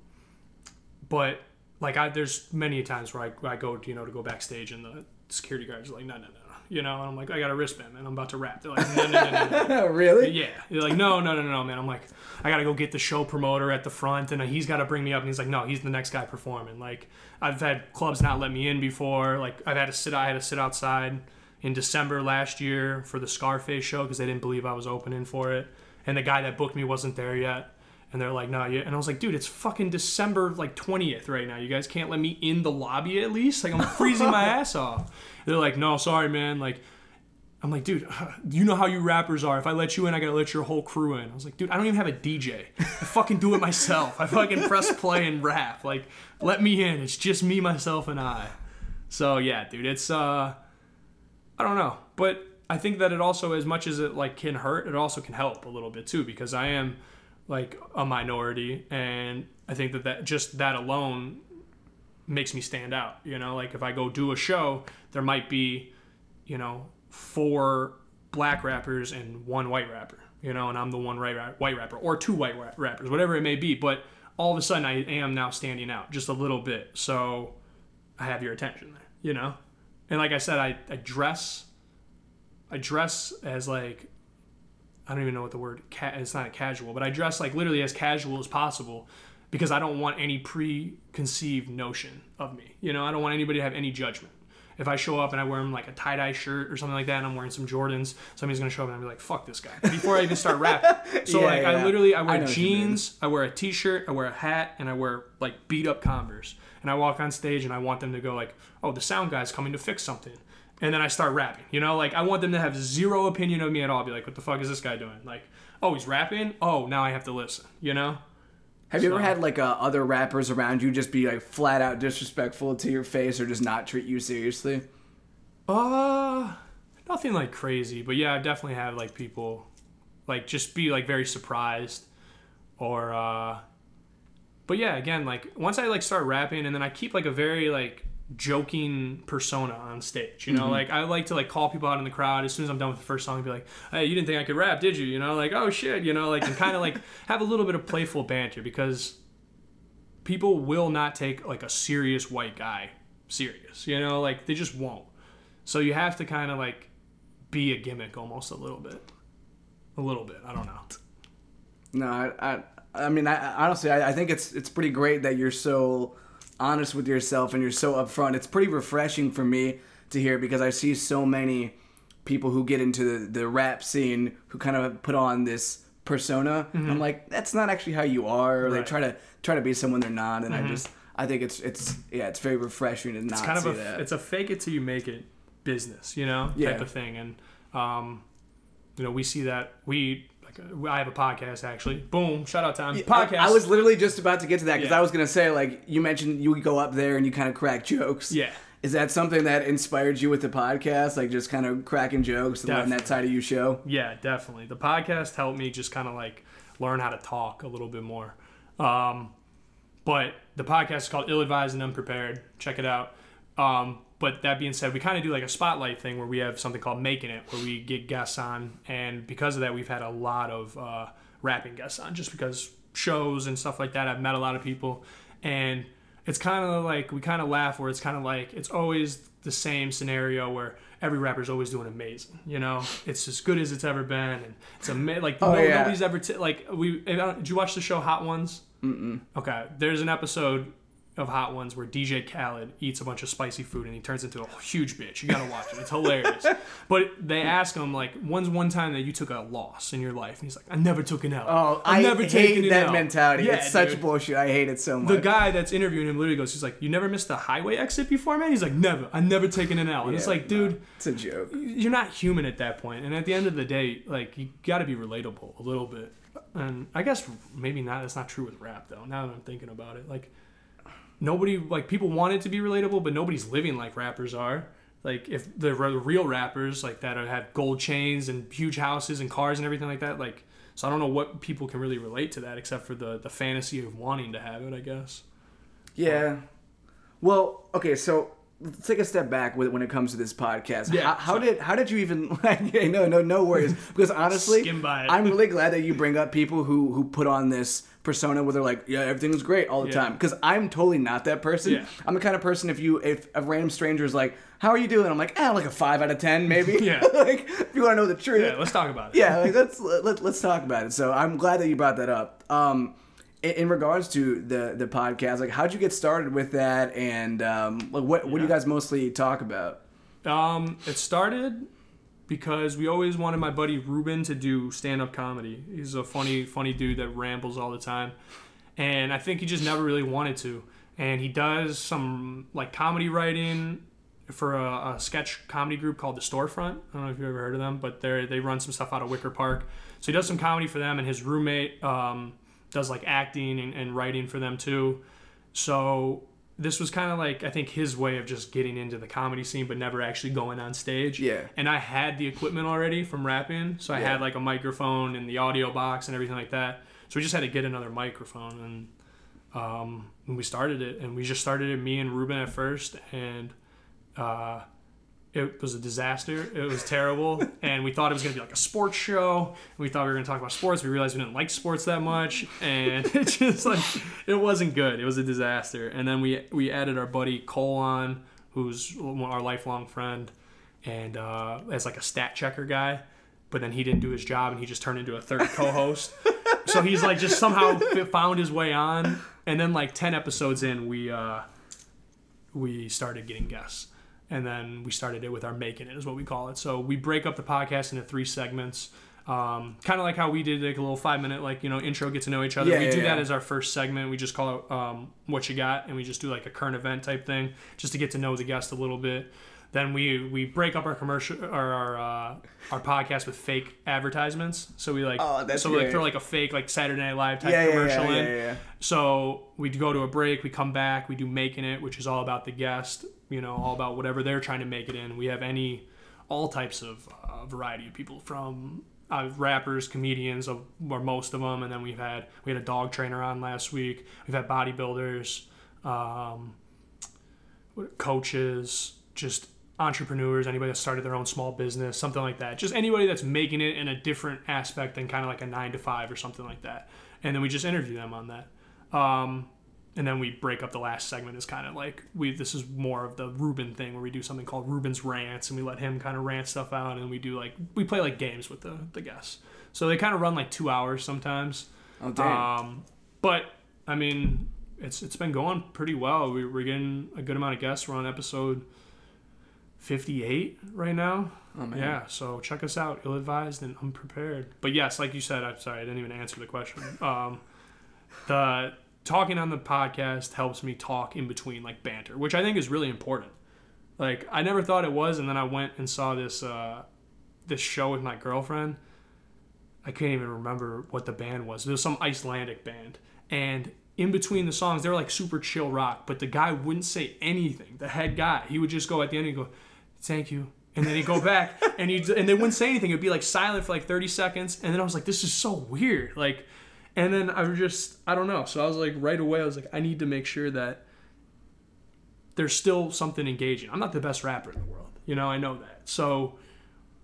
but like I, there's many times where I, where I go, you know, to go backstage and the security guards are like, no, no, no, you know, and I'm like, I got a wristband, man. I'm about to rap. They're like, no, no, no, no, no. [laughs] really? Yeah. They're like, no, no, no, no, man. I'm like, I gotta go get the show promoter at the front, and he's got to bring me up. And he's like, no, he's the next guy performing. Like, I've had clubs not let me in before. Like, I've had to sit. I had to sit outside in December last year for the Scarface show because they didn't believe I was opening for it, and the guy that booked me wasn't there yet. And they're like, no, yeah. And I was like, dude, it's fucking December like 20th right now. You guys can't let me in the lobby at least? Like, I'm [laughs] freezing my ass off. They're like, no, sorry, man. Like, I'm like, dude, you know how you rappers are. If I let you in, I gotta let your whole crew in. I was like, dude, I don't even have a DJ. I fucking do it myself. I fucking press play and rap. Like, let me in. It's just me, myself, and I. So yeah, dude, it's uh, I don't know, but I think that it also, as much as it like can hurt, it also can help a little bit too because I am like a minority, and I think that that just that alone makes me stand out. You know, like if I go do a show, there might be, you know, four black rappers and one white rapper. You know, and I'm the one white rapper or two white rappers, whatever it may be. But all of a sudden, I am now standing out just a little bit. So I have your attention there. You know, and like I said, I, I dress. I dress as like I don't even know what the word ca- it's not a casual, but I dress like literally as casual as possible because I don't want any preconceived notion of me. You know, I don't want anybody to have any judgment. If I show up and I wear like a tie dye shirt or something like that, and I'm wearing some Jordans, somebody's gonna show up and I'm be like, "Fuck this guy!" Before I even start rapping. [laughs] So Yeah, like, I literally I I wear know what you mean. jeans, I wear a t-shirt, I wear a hat, and I wear like beat up Converse. And I walk on stage and I want them to go like, "Oh, the sound guy's coming to fix something." And then I start rapping. You know, like I want them to have zero opinion of me at all. Be like, what the fuck is this guy doing? Like, oh, he's rapping. Oh, now I have to listen. You know. Have you ever had like uh, other rappers around you just be like flat out disrespectful to your face or just not treat you seriously? Uh, nothing like crazy, but yeah, I definitely have like people like just be like very surprised or uh but yeah, again, like once I like start rapping and then I keep like a very like joking persona on stage. You know, mm-hmm. like I like to like call people out in the crowd as soon as I'm done with the first song and be like, "Hey, you didn't think I could rap, did you?" You know, like, "Oh shit," you know, like and kind of like [laughs] have a little bit of playful banter because people will not take like a serious white guy serious. You know, like they just won't. So you have to kind of like be a gimmick almost a little bit. A little bit. I don't know. No, I, I, I mean, I, honestly, I, I think it's it's pretty great that you're so honest with yourself and you're so upfront. It's pretty refreshing for me to hear because I see so many people who get into the, the rap scene who kind of put on this persona. I'm like, that's not actually how you are. Or they Mm-hmm. Right. Mm-hmm. try to try to be someone they're not, and I just I think it's it's yeah, it's very refreshing to not It's kind of a that. it's a fake it till you make it business, you know, Yeah. type of thing. And um, you know, we see that we I have a podcast actually. Boom! Shout out time. I'm podcast. I, I was literally just about to get to that because Yeah. I was gonna say like you mentioned you would go up there and you kind of crack jokes. yeah. Is that something that inspired you with the podcast, like just kind of cracking jokes and letting that side of you show? Yeah, definitely. The podcast helped me just kind of like learn how to talk a little bit more. Um, but the podcast is called Ill Advised and Unprepared. Check it out. Um, but that being said, we kind of do like a spotlight thing where we have something called Making It, where we get guests on. And because of that, we've had a lot of uh, rapping guests on just because shows and stuff like that. I've met a lot of people. And it's kind of like, we kind of laugh where it's kind of like, it's always the same scenario where every rapper's always doing amazing. You know, it's as good as it's ever been. And it's ama- like, Oh, no, yeah. nobody's ever, t- like, we, did you watch the show Hot Ones? Mm-mm. Okay, there's an episode of Hot Ones where DJ Khaled eats a bunch of spicy food and he turns into a huge bitch. You gotta watch it. It's hilarious. [laughs] but they ask him like, "When's one time that you took a loss in your life?" And he's like, "I never took an L. Oh, I've I never taken an that L." mentality. Yeah, it's such bullshit. I hate it so much. The guy that's interviewing him literally goes, "He's like, you never missed the highway exit before, man." He's like, "Never. I never taken an L." And it's like, dude, it's a joke. you're not human at that point. And at the end of the day, like you got to be relatable a little bit. And I guess maybe not. That's not true with rap though. Now that I'm thinking about it, like nobody, like people want it to be relatable, but nobody's living like rappers are. Like if the re- real rappers like that are, have gold chains and huge houses and cars and everything like that, like so I don't know what people can really relate to that except for the the fantasy of wanting to have it. I guess. Yeah. Well, okay, so let's take a step back with when it comes to this podcast. Yeah, how, how did how did you even [laughs] like? no, no, no worries. [laughs] Because honestly. I'm really glad that you bring up people who who put on this persona where they're like, yeah, everything's great all the Yeah. time. Because I'm totally not that person. Yeah. I'm the kind of person if you if a random stranger is like, how are you doing? I'm like, eh, like a five out of ten maybe. [laughs] Yeah. [laughs] like if you want to know the truth. Yeah, let's talk about it. yeah, like, let's let, let's talk about it. So I'm glad that you brought that up. Um, in, in regards to the the podcast, like how'd you get started with that, and um, like what what do you guys mostly talk about? Um, it started because we always wanted my buddy Ruben to do stand up comedy. He's a funny, funny dude that rambles all the time. And I think he just never really wanted to. And he does some like comedy writing for a, a sketch comedy group called The Storefront. I don't know if you've ever heard of them, but they they run some stuff out of Wicker Park. So he does some comedy for them, and his roommate um, does like acting and, and writing for them too. So this was kind of like I think his way of just getting into the comedy scene, but never actually going on stage. Yeah. And I had the equipment already from rapping, so I Yeah. had like a microphone and the audio box and everything like that. So we just had to get another microphone, and um, when we started it, and we just started it me and Ruben at first, and uh, it was a disaster. It was terrible, [laughs] and we thought it was gonna be like a sports show. We thought we were gonna talk about sports. We realized we didn't like sports that much, and [laughs] it just like it wasn't good. It was a disaster. And then we we added our buddy Cole on, who's our lifelong friend, and uh, as like a stat checker guy. But then he didn't do his job, and he just turned into a third co-host. [laughs] so he's like just somehow found his way on. And then like ten episodes in, we uh, we started getting guests and then we started it with our making it is what we call it. So we break up the podcast into three segments. Um, kind of like how we did like a little five minute like you know intro get to know each other. Yeah, we yeah, do that as our first segment. We just call it um, what you got and we just do like a current event type thing just to get to know the guest a little bit. Then we we break up our commercial or our uh, our podcast with fake advertisements. So we like Oh, so we like throw like a fake like Saturday Night Live type Yeah, yeah, commercial yeah, in. yeah, yeah. So we go to a break, we come back, we do making it, which is all about the guest, you know, all about whatever they're trying to make it in. We have any, all types of uh, variety of people from uh, rappers, comedians, of, or most of them, and then we've had we had a dog trainer on last week. We've had bodybuilders, um, coaches, just entrepreneurs, anybody that started their own small business, something like that. Just anybody that's making it in a different aspect than kind of like a nine to five or something like that. And then we just interview them on that. Um, and then we break up the last segment is kind of like we this is more of the Ruben thing where we do something called Ruben's rants and we let him kind of rant stuff out and we do like we play like games with the the guests. So they kind of run like 2 hours sometimes. Oh damn. Um, but I mean, it's it's been going pretty well. We, we're getting a good amount of guests. We're on episode fifty-eight right now. oh man. Yeah, so check us out, ill-advised and unprepared. But yes, like you said, I'm sorry, I didn't even answer the question. Um, the talking on the podcast helps me talk in between, like banter, which I think is really important. Like I never thought it was, and then I went and saw this uh, this show with my girlfriend. I can't even remember what the band was. It was some Icelandic band, and in between the songs, they were like super chill rock. But the guy wouldn't say anything. The head guy, he would just go at the end and go, "Thank you," and then he'd go back [laughs] and he and they wouldn't say anything. It'd be like silent for like thirty seconds, and then I was like, "This is so weird." Like, and then I was just I don't know. So I was like, right away, I was like, I need to make sure that there's still something engaging. I'm not the best rapper in the world, you know. I know that. So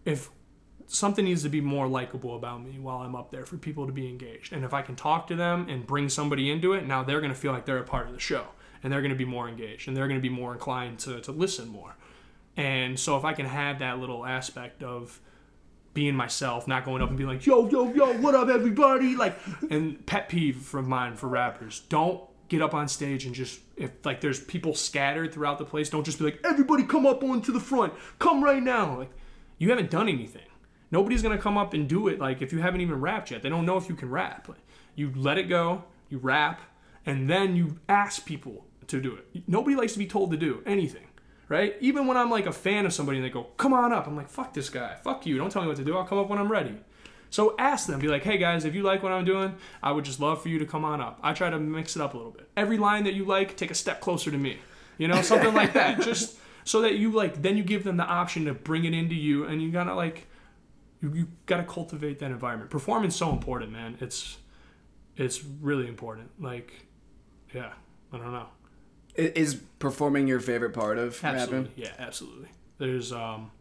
if something needs to be more likable about me while I'm up there for people to be engaged. And if I can talk to them and bring somebody into it, now they're going to feel like they're a part of the show and they're going to be more engaged and they're going to be more inclined to, to listen more. And so if I can have that little aspect of being myself, not going up and being like, yo, yo, yo, what up, everybody? Like, and pet peeve from mine for rappers, don't get up on stage and just, if like there's people scattered throughout the place, don't just be like, everybody come up onto the front, come right now. Like, you haven't done anything. Nobody's gonna come up and do it. Like if you haven't even rapped yet, they don't know if you can rap. Like, you let it go, you rap, and then you ask people to do it. Nobody likes to be told to do anything, right? Even when I'm like a fan of somebody and they go, "Come on up," I'm like, "Fuck this guy, fuck you." Don't tell me what to do. I'll come up when I'm ready. So ask them, be like, "Hey guys, if you like what I'm doing, I would just love for you to come on up." I try to mix it up a little bit. Every line that you like, take a step closer to me. You know, something like that. [laughs] Just so that you like, then you give them the option to bring it into you, and you gotta like you, you got to cultivate that environment. Performance so important, man. It's it's really important. Like, yeah, I don't know. Is performing your favorite part of Absolutely, rapping? yeah, absolutely. There's um,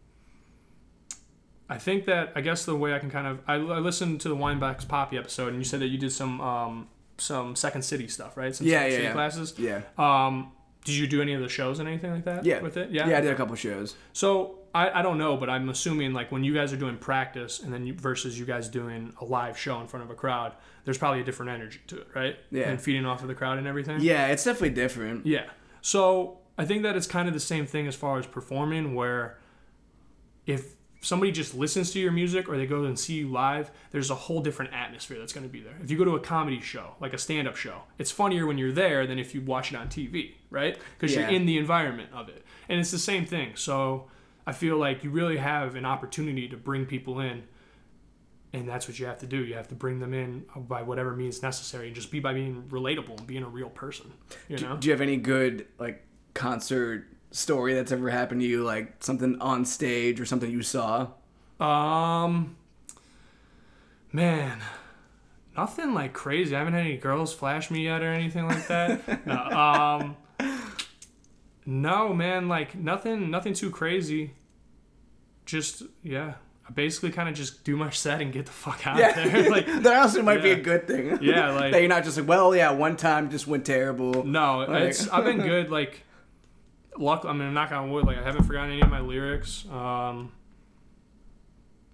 I think that I guess the way I can kind of I, I listened to the Winebacks Poppy episode, and you said that you did some um some Second City stuff, right? Some Yeah, Second yeah, City yeah. classes. Yeah. Um, did you do any of the shows and anything like that? Yeah. With it, yeah. Yeah, I did a couple shows. So I, I don't know, but I'm assuming like when you guys are doing practice and then you, versus you guys doing a live show in front of a crowd, there's probably a different energy to it, right? Yeah. And feeding off of the crowd and everything. Yeah, it's definitely different. Yeah. So I think that it's kind of the same thing as far as performing, where if somebody just listens to your music or they go and see you live, there's a whole different atmosphere that's going to be there. If you go to a comedy show, like a stand up show, it's funnier when you're there than if you watch it on TV, right? Because Yeah. you're in the environment of it. And it's the same thing. So I feel like you really have an opportunity to bring people in. And that's what you have to do. You have to bring them in by whatever means necessary, and just be by being relatable and being a real person. You know? Do you have any good like concert story that's ever happened to you, like something on stage or something you saw? Um, man, nothing like crazy. I haven't had any girls flash me yet or anything like that. [laughs] no, um, no, man, like nothing, nothing too crazy. Just yeah, I basically kind of just do my [laughs] set and get the fuck out Yeah, of there. [laughs] like that also might be a good thing. [laughs] Yeah, like- that you're not just like, well, yeah, one time just went terrible. No, Like- it's I've been good. Like, luck. I mean, knock on wood. Like, I haven't forgotten any of my lyrics. Um,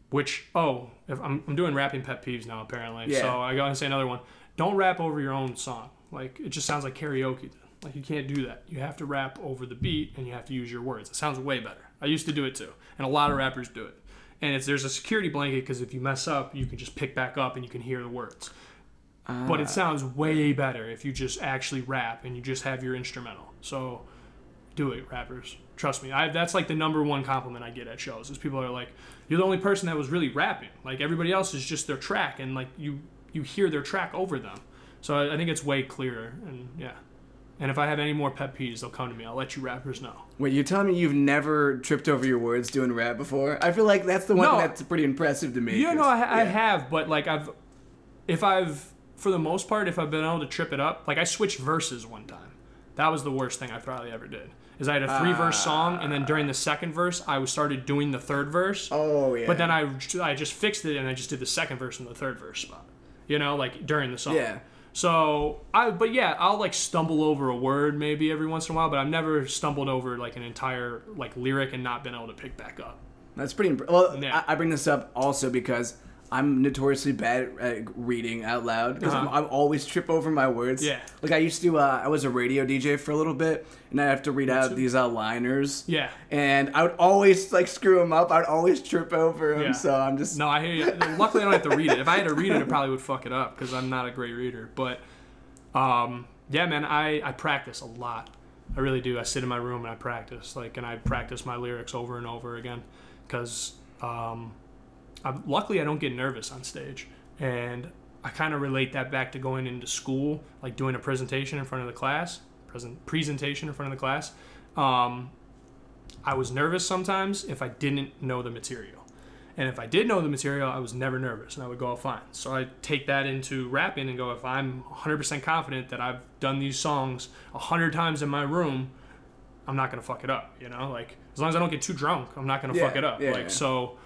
which oh, if I'm I'm doing rapping pet peeves now apparently. Yeah. So I gotta say another one. Don't rap over your own song. Like it just sounds like karaoke. Then. Like you can't do that. You have to rap over the beat and you have to use your words. It sounds way better. I used to do it too, and a lot of rappers do it. And it's there's a security blanket because if you mess up, you can just pick back up and you can hear the words. But it ah. sounds way better if you just actually rap and you just have your instrumental. So do it, rappers. Trust me. I, that's like the number one compliment I get at shows is people are like, "You're the only person that was really rapping. Like everybody else is just their track, and like you you hear their track over them." So I, I think it's way clearer, and yeah. And if I have any more pet peeves, they'll come to me. I'll let you rappers know. Wait, you're telling me you've never tripped over your words doing rap before? I feel like that's the one No. that's pretty impressive to me. You know, I, I yeah. have, but like I've, if I've, for the most part, if I've been able to trip it up, like I switched verses one time. That was the worst thing I probably ever did. Is I had a three verse ah. song, and then during the second verse, I was started doing the third verse. Oh yeah. But then I, I just fixed it, and I just did the second verse and the third verse spot. You know, like during the song. Yeah. So I, but yeah, I'll like stumble over a word maybe every once in a while, but I've never stumbled over like an entire like lyric and not been able to pick back up. That's pretty. Imp- well, Yeah. I, I bring this up also because I'm notoriously bad at reading out loud because Uh-huh. I'm, I'm always trip over my words. Yeah. Like I used to. Uh, I was a radio DJ for a little bit, and I have to read out these uh, liners. Yeah. And I would always like screw them up. I'd always trip over them. Yeah. So I'm just. No, I hear you. Luckily, I don't have to read it. If I had to read it, it probably would fuck it up because I'm not a great reader. But um, yeah, man, I, I practice a lot. I really do. I sit in my room and I practice, like, and I practice my lyrics over and over again because um, I, luckily I don't get nervous on stage, and I kind of relate that back to going into school, like doing a presentation in front of the class, present presentation in front of the class. Um, I was nervous sometimes if I didn't know the material. And if I did know the material, I was never nervous and I would go out fine. So I take that into rapping and go, if I'm 100% confident that I've done these songs 100 times in my room, I'm not going to fuck it up, you know? Like, as long as I don't get too drunk, I'm not going to Yeah, fuck it up. yeah, like, yeah. so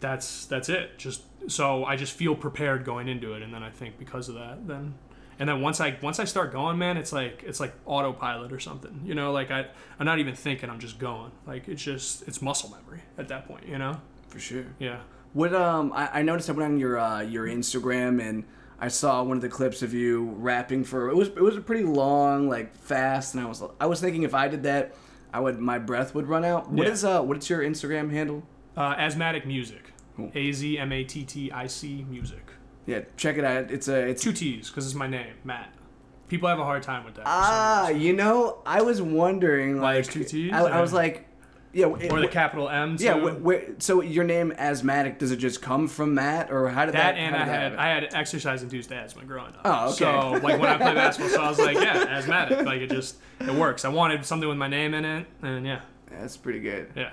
that's that's it. Just so I just feel prepared going into it and then I think because of that, then and then once I once I start going, man, it's like it's like autopilot or something. You know, like I I'm not even thinking, I'm just going. Like it's just it's muscle memory at that point, you know? For sure. Yeah. What um I, I noticed I went on your uh, your Instagram and I saw one of the clips of you rapping for it was it was a pretty long like fast and I was I was thinking if I did that I would my breath would run out. What Yeah. is uh what's your Instagram handle? Uh, asthmatic music. A Z M A T T I C music. Yeah, check it out. It's a it's Two T's because it's my name, Matt. People have a hard time with that. for some ah reason. you know I was wondering Why like there's two T's, I, I was like yeah it- or the capital M. Too. yeah wh- where, so your name asthmatic does it just come from Matt or how did that, that and how I did that had happen? I had exercise induced asthma growing up. Oh, okay. So like when I played [laughs] basketball, so I was like, yeah, asthmatic. Like it just it works. I wanted something with my name in it, and yeah, that's pretty good. yeah.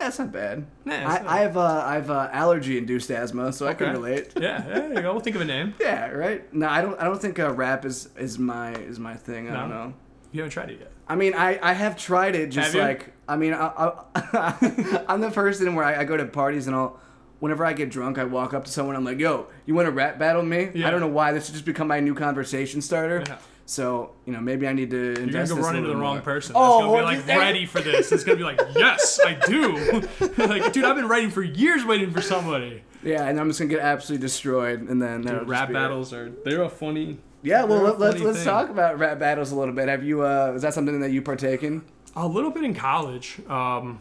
That's not bad. Yeah, I, I have uh, I have uh, allergy induced asthma, so I can relate. Yeah, there you go. We'll think of a name. [laughs] Yeah, right. No, I don't. I don't think uh, rap is is my is my thing. I don't know. You haven't tried it yet. I mean, I, I have tried it. Just like I mean, I, I, [laughs] I'm the person where I, I go to parties and I'll. Whenever I get drunk, I walk up to someone. I'm like, "Yo, you want to rap battle me?" Yeah. I don't know why. This has just become my new conversation starter. Yeah. So you know, maybe I need to invest. You're gonna go run into the little wrong person. Oh, That's gonna be like ready for this. It's gonna be like, [laughs] yes, I do. [laughs] like, dude, I've been writing for years, waiting for somebody. Yeah, and I'm just gonna get absolutely destroyed, and then Dude, rap it. battles are they're a funny. Yeah, well, let, let's funny let's talk about rap battles a little bit. Have you? Uh, is that something that you partake in? A little bit in college. Um,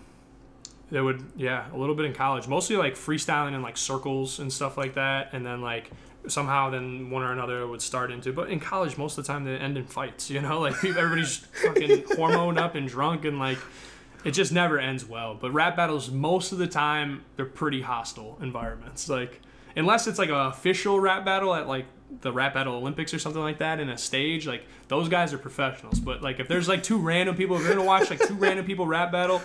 they would, yeah, a little bit in college. Mostly like freestyling in like circles and stuff like that, and then like somehow then one or another would start into. But in college, most of the time they end in fights. You know, [laughs] like everybody's fucking hormoned up and drunk, and like it just never ends well. But rap battles, most of the time, they're pretty hostile environments. Like unless it's like an official rap battle at like the rap battle Olympics or something like that in a stage, like those guys are professionals. But like if there's like two random people, if you're gonna watch like two [laughs] random people rap battle,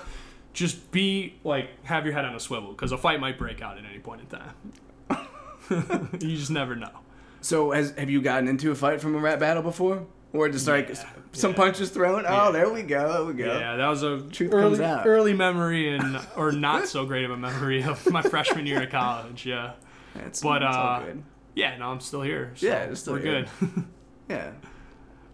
just be like have your head on a swivel because a fight might break out at any point in time. [laughs] you just never know. So, has have you gotten into a fight from a rap battle before, or just like Yeah, some yeah. punches thrown? Oh, Yeah. there we go. There we go. Yeah, that was a Truth early, comes out. early memory and or not [laughs] so great of a memory of my freshman year of college. Yeah, It's, But, it's uh, good. yeah. No, I'm still here. So Yeah, it's still we're here. good. [laughs] Yeah,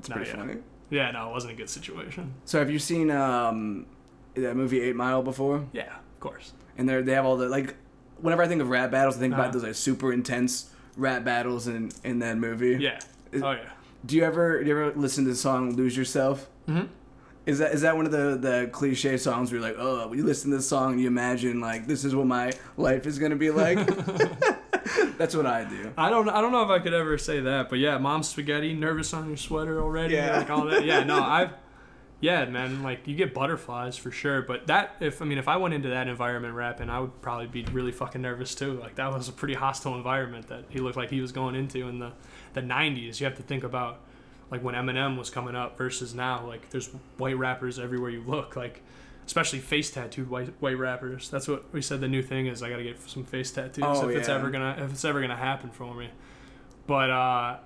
it's No, pretty yeah. funny. yeah, no, it wasn't a good situation. So, have you seen um, that movie Eight Mile before? Yeah, of course. And they they have all the like. Whenever I think of rap battles, I think Uh-huh. about those like super intense rap battles in in that movie. Yeah. Is- oh yeah. Do you ever do you ever listen to the song "Lose Yourself"? Mhm. Is that is that one of the the cliche songs where you're like, oh, when you listen to this song, and you imagine like this is what my life is gonna be like? [laughs] [laughs] That's what I do. I don't I don't know if I could ever say that, but yeah, mom's spaghetti, nervous on your sweater already, Yeah. like all that. Yeah, no, I've yeah, man, like you get butterflies for sure. But that, if I mean, if I went into that environment rapping, I would probably be really fucking nervous too. Like that was a pretty hostile environment that he looked like he was going into in the the '90s. You have to think about like when Eminem was coming up versus now. Like there's white rappers everywhere you look. Like especially face tattooed white white rappers. That's what we said. The new thing is I got to get some face tattoos Oh, if it's ever gonna if it's ever gonna happen for me. But uh,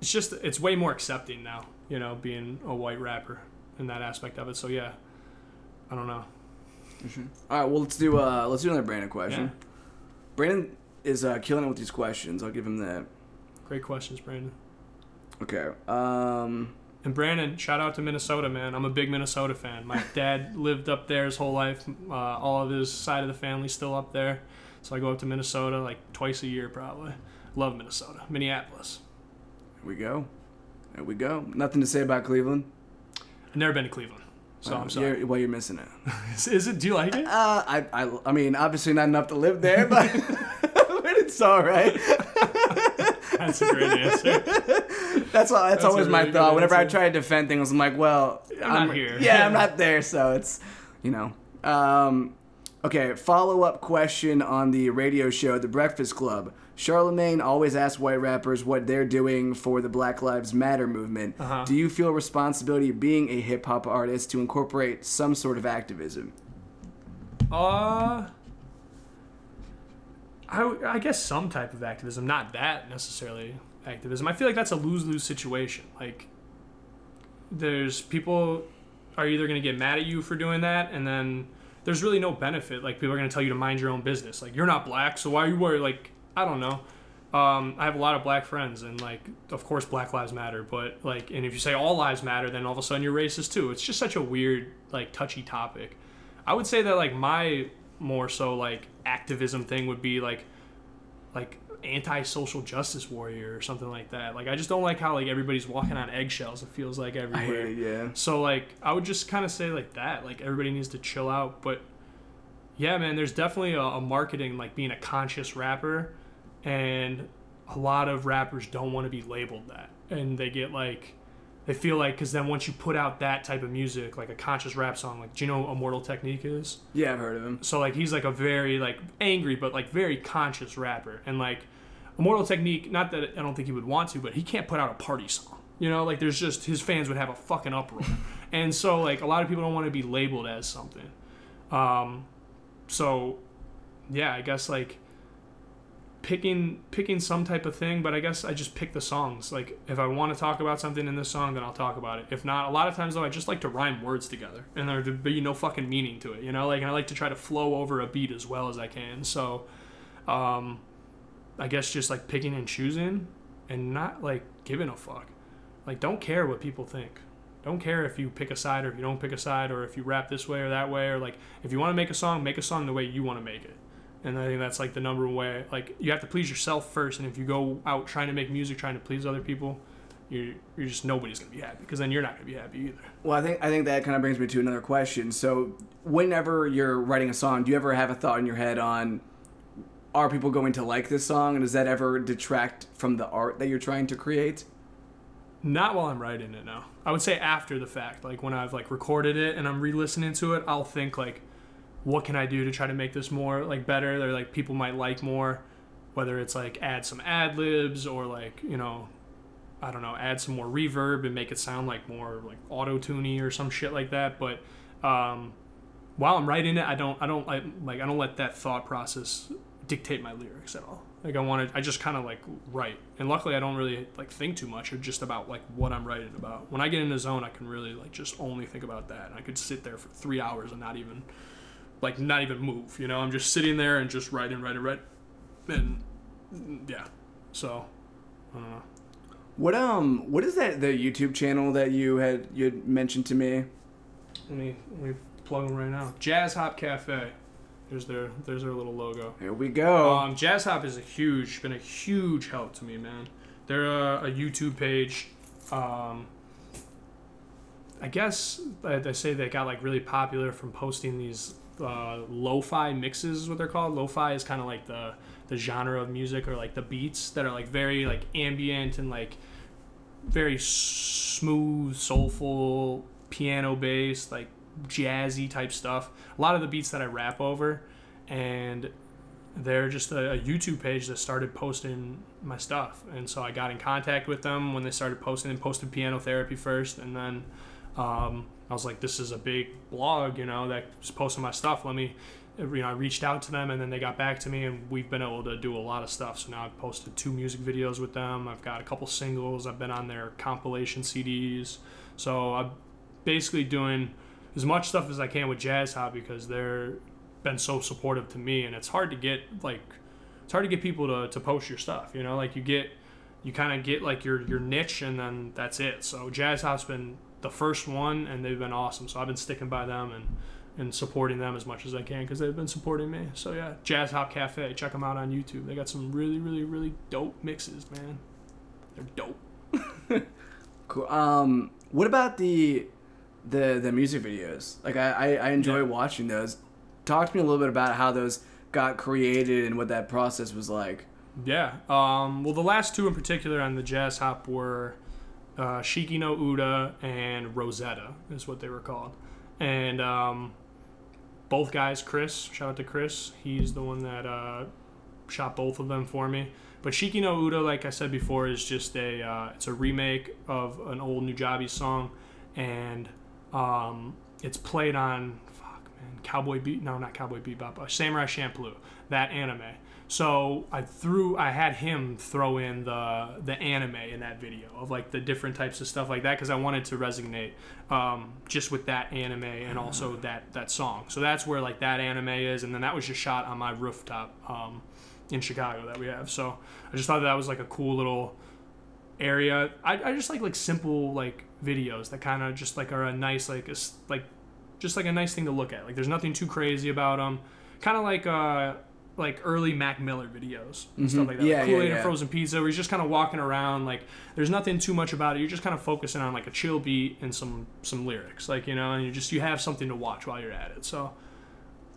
it's just it's way more accepting now. You know, being a white rapper in that aspect of it. So yeah, I don't know. All right, well let's do uh let's do another Brandon question. Yeah. Brandon is uh, killing it with these questions. I'll give him that. Great questions, Brandon. Okay. Um. And Brandon, shout out to Minnesota, man. I'm a big Minnesota fan. My [laughs] dad lived up there his whole life. Uh, all of his side of the family still up there. So I go up to Minnesota like twice a year, probably. Love Minnesota. Minneapolis. Here we go. There we go. Nothing to say about Cleveland. I've never been to Cleveland. So I'm sorry. You're, well, you're missing it. [laughs] Is, is it? Do you like it? Uh, I, I, I mean, obviously not enough to live there, but, [laughs] but it's all right. [laughs] That's a great answer. That's all. That's, That's a always my really good thought. Whenever I answer. try to defend things, I'm like, well, I'm not here. Yeah, I'm not there, so it's, you know. Um, okay. Follow up question on the radio show, The Breakfast Club. Charlemagne always asks white rappers what they're doing for the Black Lives Matter movement. Uh-huh. Do you feel responsibility of being a hip hop artist to incorporate some sort of activism? Uh, I, I guess some type of activism, not that necessarily activism. I feel like that's a lose lose situation. Like, there's people are either going to get mad at you for doing that, and then there's really no benefit. Like, people are going to tell you to mind your own business. Like, you're not black, so why are you worried? Like, I don't know. Um, I have a lot of black friends, and like, of course, Black Lives Matter. But like, and if you say all lives matter, then all of a sudden you're racist too. It's just such a weird, like, touchy topic. I would say that like my more so like activism thing would be like like anti-social justice warrior or something like that. Like I just don't like how like everybody's walking on eggshells. It feels like everywhere. it, yeah. So like I would just kind of say like that. Like everybody needs to chill out. But yeah, man, there's definitely a, a marketing like being a conscious rapper, and a lot of rappers don't want to be labeled that, and they get like they feel like because then once you put out that type of music, like a conscious rap song, like do you know what Immortal Technique is? Yeah, I've heard of him. So like he's like a very like angry but like very conscious rapper and like Immortal Technique not that I don't think he would want to but he can't put out a party song. You know, like there's just his fans would have a fucking uproar. [laughs] and so like a lot of people don't want to be labeled as something. Um so yeah, I guess like picking picking some type of thing, but I guess I just pick the songs. Like if I want to talk about something in this song, then I'll talk about it. If not, a lot of times though, I just like to rhyme words together, and there to be no fucking meaning to it. You know, like and I like to try to flow over a beat as well as I can. So, um, I guess just like picking and choosing, and not like giving a fuck. Like don't care what people think. Don't care if you pick a side or if you don't pick a side or if you rap this way or that way or like if you want to make a song, make a song the way you want to make it. And I think that's like the number one way. Like you have to please yourself first, and if you go out trying to make music, trying to please other people, you're you're just nobody's gonna be happy because then you're not gonna be happy either. Well, I think I think that kind of brings me to another question. So, whenever you're writing a song, do you ever have a thought in your head on are people going to like this song, and does that ever detract from the art that you're trying to create? Not while I'm writing it No, I would say after the fact, like when I've like recorded it and I'm re-listening to it, I'll think like, what can I do to try to make this more like better or like people might like more, whether it's like add some ad libs or like you know, I don't know, add some more reverb and make it sound like more like auto tuney or some shit like that. But um, while I'm writing it, I don't I don't like like I don't let that thought process dictate my lyrics at all. Like I want to, I just kind of like write, and luckily I don't really like think too much or just about like what I'm writing about. When I get in the zone, I can really like just only think about that, and I could sit there for three hours and not even, like not even move. You know, I'm just sitting there and just writing, writing, writing, and yeah. So I don't know. What um what is that the YouTube channel that you had you had mentioned to me? Let me let me plug them right now. Jazz Hop Cafe. There's their there's their little logo. Here we go. Um, Jazz Hop is a huge, been a huge help to me, man. They're a, a YouTube page. Um, I guess I, I say they got like really popular from posting these uh, lo-fi mixes, is what they're called. Lo-fi is kind of like the the genre of music or like the beats that are like very like ambient and like very smooth, soulful, piano based, like jazzy type stuff. A lot of the beats that I rap over, and they're just a, a, YouTube page that started posting my stuff, and so I got in contact with them when they started posting and posted piano therapy first, and then um, I was like, this is a big blog, you know, that's posting my stuff. Let me, you know, I reached out to them, and then they got back to me, and we've been able to do a lot of stuff. So now I've posted two music videos with them. I've got a couple singles. I've been on their compilation CDs. So I'm basically doing as much stuff as I can with Jazz Hop because they're been so supportive to me, and it's hard to get like it's hard to get people to, to post your stuff. You know, like you get you kind of get like your your niche, and then that's it. So Jazz Hop's been the first one, and they've been awesome. So I've been sticking by them and and supporting them as much as I can because they've been supporting me. So yeah, Jazz Hop Cafe, check them out on YouTube. They got some really really really dope mixes, man. They're dope. [laughs] cool. Um, what about the the the music videos? Like I I, I enjoy yeah. watching those talk to me a little bit about how those got created and what that process was like. Yeah. Um, well, the last two in particular on the Jazz Hop were uh, Shiki no Uta and Rosetta, is what they were called. And um, both guys, Chris, shout out to Chris, he's the one that uh, shot both of them for me. But Shiki no Uta, like I said before, is just a uh, it's a remake of an old Nujabes song, and um, it's played on fuck man Cowboy Beat, no, not Cowboy Bebop, uh, Samurai Champloo, that anime. So I threw, I had him throw in the the anime in that video of like the different types of stuff like that because I wanted to resonate um, just with that anime and also that that song. So that's where like that anime is, and then that was just shot on my rooftop um, in Chicago that we have. So I just thought that was like a cool little area. I, I just like like simple like videos that kind of just like are a nice like a, like just like a nice thing to look at. Like there's nothing too crazy about them. Kind of like uh like early Mac Miller videos and mm-hmm. stuff like that. Yeah, like Kool Aid yeah, yeah. and frozen pizza, where he's just kind of walking around. Like there's nothing too much about it. You're just kind of focusing on like a chill beat and some some lyrics, like you know, and you just you have something to watch while you're at it. So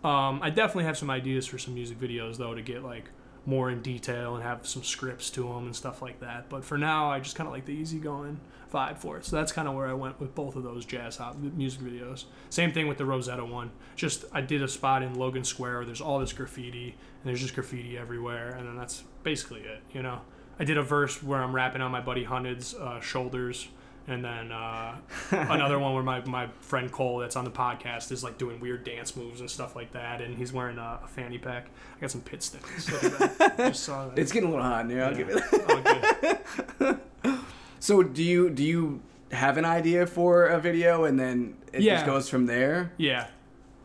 um, I definitely have some ideas for some music videos though to get like more in detail and have some scripts to them and stuff like that. But for now, I just kind of like the easygoing vibe for it. So that's kind of where I went with both of those jazz hop music videos. Same thing with the Rosetta one. Just I did a spot in Logan Square. Where there's all this graffiti and there's just graffiti everywhere, and then that's basically it. You know, I did a verse where I'm rapping on my buddy Hunted's uh, shoulders. And then uh, [laughs] another one where my, my friend Cole, that's on the podcast, is like doing weird dance moves and stuff like that. And he's wearing a, a fanny pack. I got some pit stickers. [laughs] Just saw that. It's getting a little hot in here. I'll yeah. give it. Oh, [laughs] so do you do you have an idea for a video and then it yeah. just goes from there? Yeah,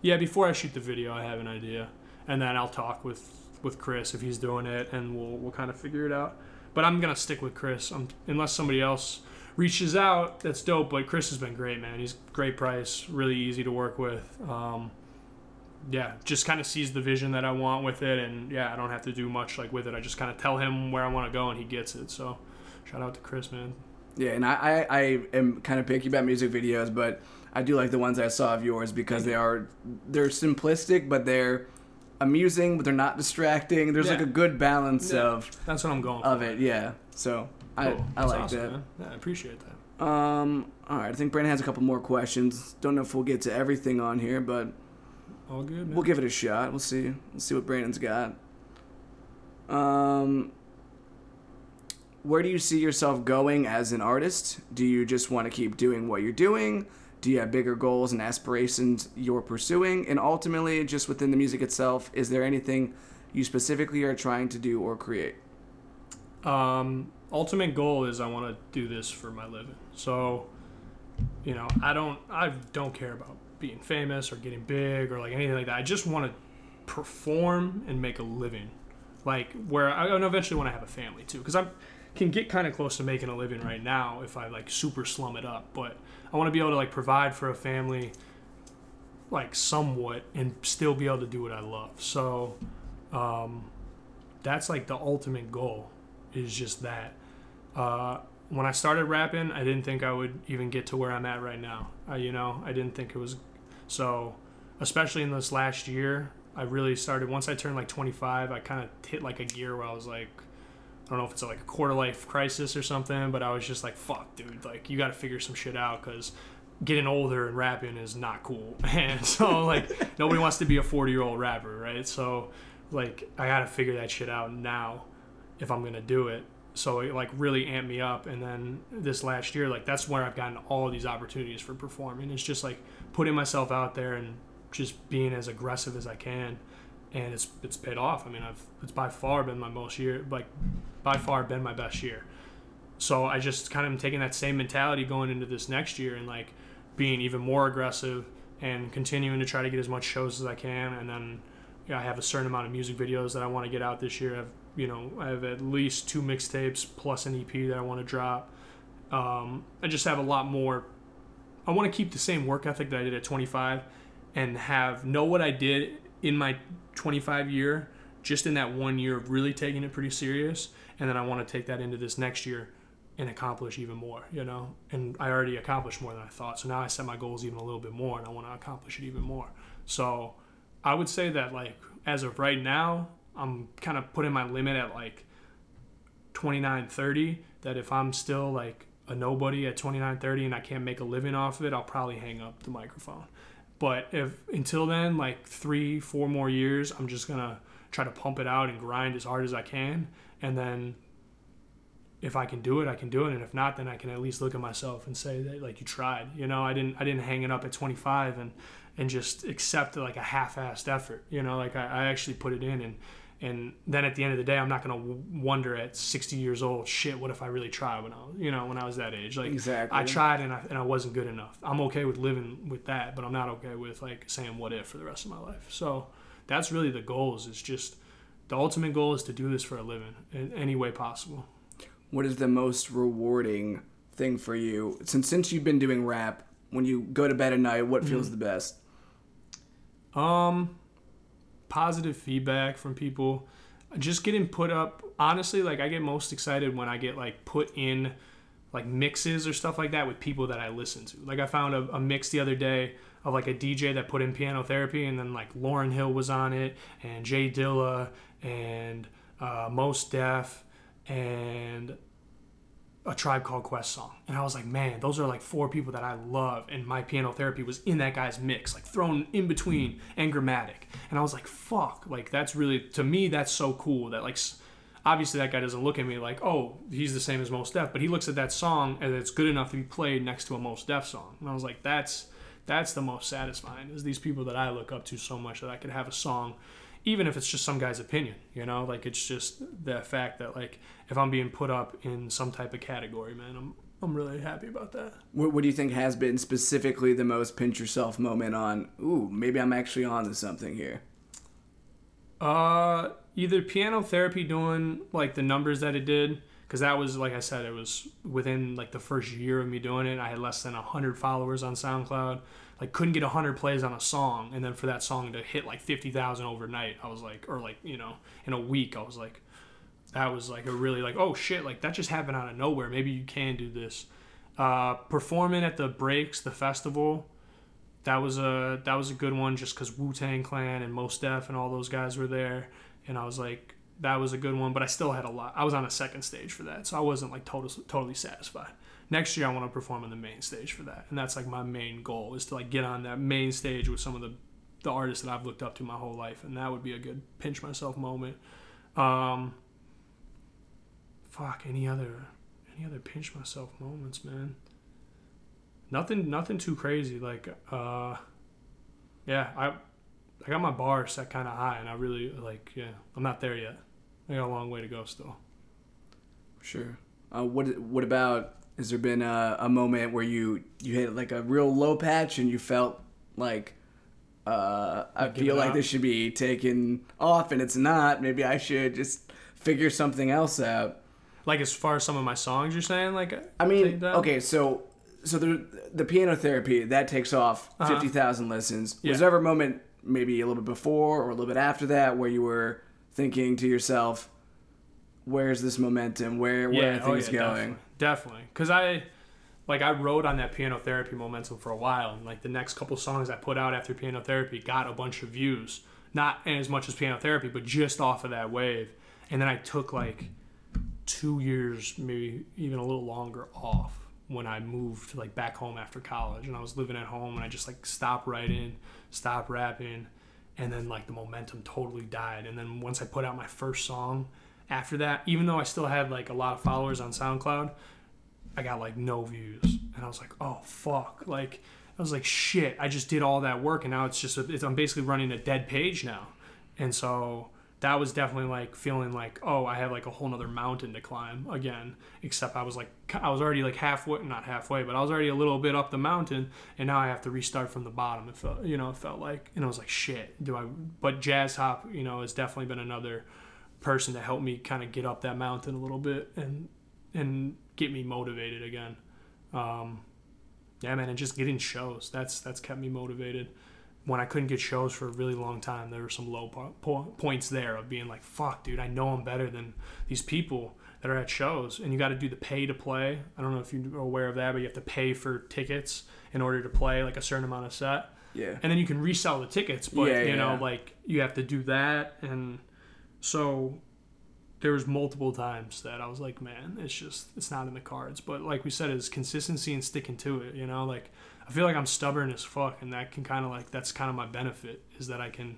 yeah. Before I shoot the video, I have an idea, and then I'll talk with with Chris if he's doing it, and we'll we'll kind of figure it out. But I'm gonna stick with Chris um, unless somebody else reaches out. That's dope. But Chris has been great, man. He's great price, really easy to work with. Um, yeah, just kind of sees the vision that I want with it, and yeah, I don't have to do much like with it. I just kind of tell him where I want to go, and he gets it. So, shout out to Chris, man. Yeah, and I, I, I am kind of picky about music videos, but I do like the ones I saw of yours because they are they're simplistic, but they're amusing, but they're not distracting. There's yeah. like a good balance yeah. of that's what I'm going of for. it. Yeah, so I I like awesome, that. Man. Yeah, I appreciate that. Um, all right, I think Brandon has a couple more questions. Don't know if we'll get to everything on here, but all good. Man. We'll give it a shot. We'll see. We'll see what Brandon's got. Um, where do you see yourself going as an artist? Do you just want to keep doing what you're doing? Do you have bigger goals and aspirations you're pursuing? And ultimately, just within the music itself, is there anything you specifically are trying to do or create? Um, ultimate goal is I want to do this for my living. So, you know, I don't I don't care about being famous or getting big or like anything like that. I just want to perform and make a living. Like where I eventually want to have a family too, because I'm can get kind of close to making a living right now if I like super slum it up. But I want to be able to like provide for a family, like somewhat, and still be able to do what I love. So, um, that's like the ultimate goal. Is just that. Uh, when I started rapping, I didn't think I would even get to where I'm at right now. Uh, you know, I didn't think it was so. Especially in this last year, I really started. Once I turned like 25, I kind of hit like a gear where I was like I don't know if it's like a quarter life crisis or something, but I was just like, fuck, dude, like you got to figure some shit out because getting older and rapping is not cool. [laughs] And so like nobody wants to be a 40 year old rapper, right? So like I gotta figure that shit out now if I'm gonna do it. So it like really amped me up. And then this last year, like that's where I've gotten all these opportunities for performing. It's just like putting myself out there and just being as aggressive as I can. And it's it's paid off. I mean, I've it's by far been my most year, like by far been my best year. So I just kind of am taking that same mentality going into this next year and like being even more aggressive and continuing to try to get as much shows as I can. And then I have a certain amount of music videos that I want to get out this year. I've you know I have at least two mixtapes plus an EP that I want to drop. Um, I just have a lot more. I want to keep the same work ethic that I did at 25, and have know what I did in my 25 year, just in that one year of really taking it pretty serious, and then I want to take that into this next year and accomplish even more, you know. And I already accomplished more than I thought. So now I set my goals even a little bit more and I want to accomplish it even more. So I would say that like as of right now, I'm kind of putting my limit at like 29 30 that if I'm still like a nobody at 29 30 and I can't make a living off of it, I'll probably hang up the microphone. But if until then, like three, four more years, I'm just gonna try to pump it out and grind as hard as I can, and then if I can do it, I can do it, and if not, then I can at least look at myself and say that like you tried. You know, I didn't I didn't hang it up at 25 and and just accept like a half-assed effort. You know, like I, I actually put it in and and then at the end of the day, I'm not gonna wonder at 60 years old, shit, what if I really tried when I was, you know, when I was that age? Like, Exactly. I tried and I, and I wasn't good enough. I'm okay with living with that, but I'm not okay with like saying what if for the rest of my life. So that's really the goals. Is just the ultimate goal is to do this for a living in any way possible. What is the most rewarding thing for you since since you've been doing rap? When you go to bed at night, what feels the best? Um, positive feedback from people. Just getting put up. Honestly, like I get most excited when I get like put in like mixes or stuff like that with people that I listen to. Like I found a, a mix the other day of like a DJ that put in piano therapy, and then like Lauryn Hill was on it, and Jay Dilla, and uh, Mos Def, and a Tribe Called Quest song. And I was like, man, those are like four people that I love. And my piano therapy was in that guy's mix, like thrown in between and grammatic. And I was like, fuck, like that's really, to me, that's so cool that like, obviously that guy doesn't look at me like, oh, he's the same as Mos Def, but he looks at that song and it's good enough to be played next to a Mos Def song. And I was like, that's, that's the most satisfying is these people that I look up to so much that I could have a song even if it's just some guy's opinion, you know, like it's just the fact that like if I'm being put up in some type of category, man, I'm I'm really happy about that. What, what do you think has been specifically the most pinch yourself moment on? Ooh, maybe I'm actually on to something here. Uh, either piano therapy doing like the numbers that it did, because that was like I said, it was within like the first year of me doing it. I had less than hundred followers on SoundCloud. Like couldn't get hundred plays on a song, and then for that song to hit like fifty thousand overnight, I was like, or like you know, in a week, I was like, that was like a really like oh shit, like that just happened out of nowhere. Maybe you can do this. Uh, performing at the breaks, the festival, that was a that was a good one just because Wu Tang Clan and Mos Def and all those guys were there, and I was like that was a good one. But I still had a lot. I was on a second stage for that, so I wasn't like totally totally satisfied. Next year I want to perform on the main stage for that, and that's like my main goal is to like get on that main stage with some of the the artists that I've looked up to my whole life, and that would be a good pinch myself moment. Um, fuck any other any other pinch myself moments, man nothing nothing too crazy like uh yeah i i got my bar set kind of high and i really like yeah i'm not there yet i got a long way to go still Sure. Uh, what What about? Has there been a, a moment where you you hit like a real low patch and you felt like uh, I give feel like up? this should be taken off and it's not. Maybe I should just figure something else out. like as far as some of my songs you're saying like I mean, okay, so so the the piano therapy that takes off Uh-huh. fifty thousand listens. Yeah. Was there ever a moment, maybe a little bit before or a little bit after that, where you were thinking to yourself, "Where's this momentum? Where where are oh, things going?" definitely because i like i rode on that piano therapy momentum for a while and like the next couple songs i put out after piano therapy got a bunch of views. Not as much as piano therapy but just off of that wave. And then i took like two years maybe even a little longer off when I moved like back home after college, and I was living at home, and I just like stopped writing, stopped rapping, and then like the momentum totally died. And then once I put out my first song, after that, even though I still had like a lot of followers on SoundCloud, I got like no views, and I was like, oh fuck, like I was like shit, I just did all that work, and now it's just it's, I'm basically running a dead page now, and so that was definitely like feeling like oh I have like a whole nother mountain to climb again. Except I was like I was already like halfway, not halfway, but I was already a little bit up the mountain, and now I have to restart from the bottom. It felt you know it felt like, and I was like shit. Do I? But Jazz Hop, you know, has definitely been another person to help me kind of get up that mountain a little bit and and get me motivated again. Um, yeah, man, and just getting shows. That's that's kept me motivated. When I couldn't get shows for a really long time, there were some low po- po- points there of being like, "Fuck, dude, I know I'm better than these people that are at shows." And you got to do the pay to play. I don't know if you're aware of that, but you have to pay for tickets in order to play like a certain amount of set. Yeah. And then you can resell the tickets, but Yeah, you know, yeah. like you have to do that, and so there was multiple times that I was like, man, it's just it's not in the cards. But like we said, it's consistency and sticking to it. You know, like I feel like I'm stubborn as fuck, and that can kind of like that's kind of my benefit is that I can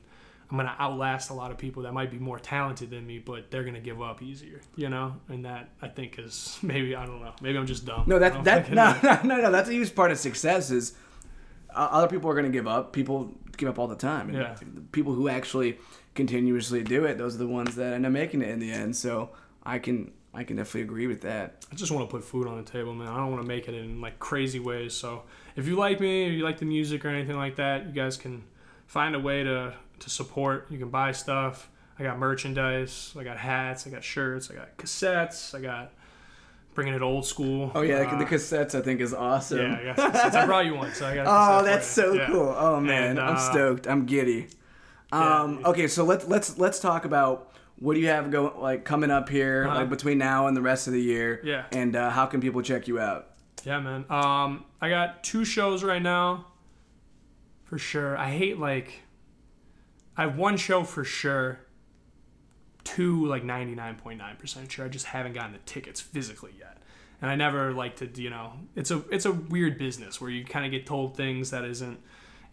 I'm gonna outlast a lot of people that might be more talented than me, but they're gonna give up easier. You know, and that I think is [laughs] maybe I don't know, maybe I'm just dumb. No, that that no, no [laughs] no no that's a huge part of success is uh, other people are going to give up. People give up all the time. And Yeah. people who actually continuously do it, those are the ones that end up making it in the end. So I can I can definitely agree with that. I just want to put food on the table, man. I don't want to make it in like crazy ways. So if you like me, if you like the music or anything like that, you guys can find a way to to support. You can buy stuff. I got merchandise. I got hats. I got shirts. I got cassettes. I got bringing it old school. Oh yeah, Uh, the cassettes I think is awesome. yeah, I got cassettes. I brought you one, so I got. [laughs] Oh, that's so Yeah. cool. Oh man, And, I'm uh, stoked. I'm giddy. Um, okay, so let's let's let's talk about what do you have going like coming up here, Uh-huh. like between now and the rest of the year. Yeah. And uh, how can people check you out? Yeah, man. Um, I got two shows right now. For sure. I hate like. I have one show for sure. Two like ninety nine point nine percent sure. I just haven't gotten the tickets physically yet, and I never like to. You know, it's a it's a weird business where you kind of get told things that isn't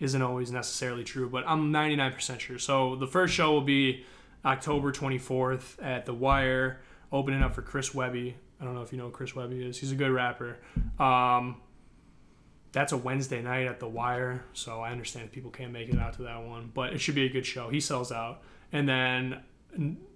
isn't always necessarily true. But I'm ninety nine percent sure. So the first show will be October twenty fourth at the Wire, opening up for Chris Webby. I don't know if you know Chris Webby is. He's a good rapper. Um, that's a Wednesday night at the Wire, so I understand people can't make it out to that one, but it should be a good show. He sells out, and then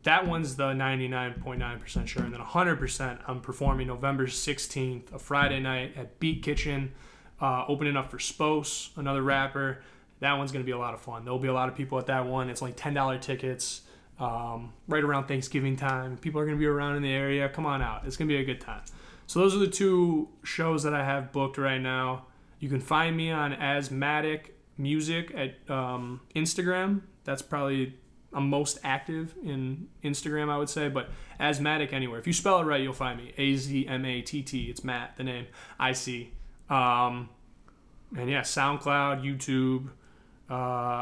that one's the 99.9% sure, and then 100% I'm performing November 16th, a Friday night at Beat Kitchen, uh, opening up for Spose, another rapper. That one's gonna be a lot of fun. There'll be a lot of people at that one. It's only ten dollar tickets. Um, right around Thanksgiving time, people are gonna be around in the area. Come on out. It's gonna be a good time. So those are the two shows that I have booked right now. You can find me on Asthmatic Music at um, Instagram. That's probably I'm most active in Instagram, I would say, but Asthmatic anywhere. If you spell it right, you'll find me. A Z M A T T. It's Matt, the name. I see. Um, and yeah, SoundCloud, YouTube. Uh,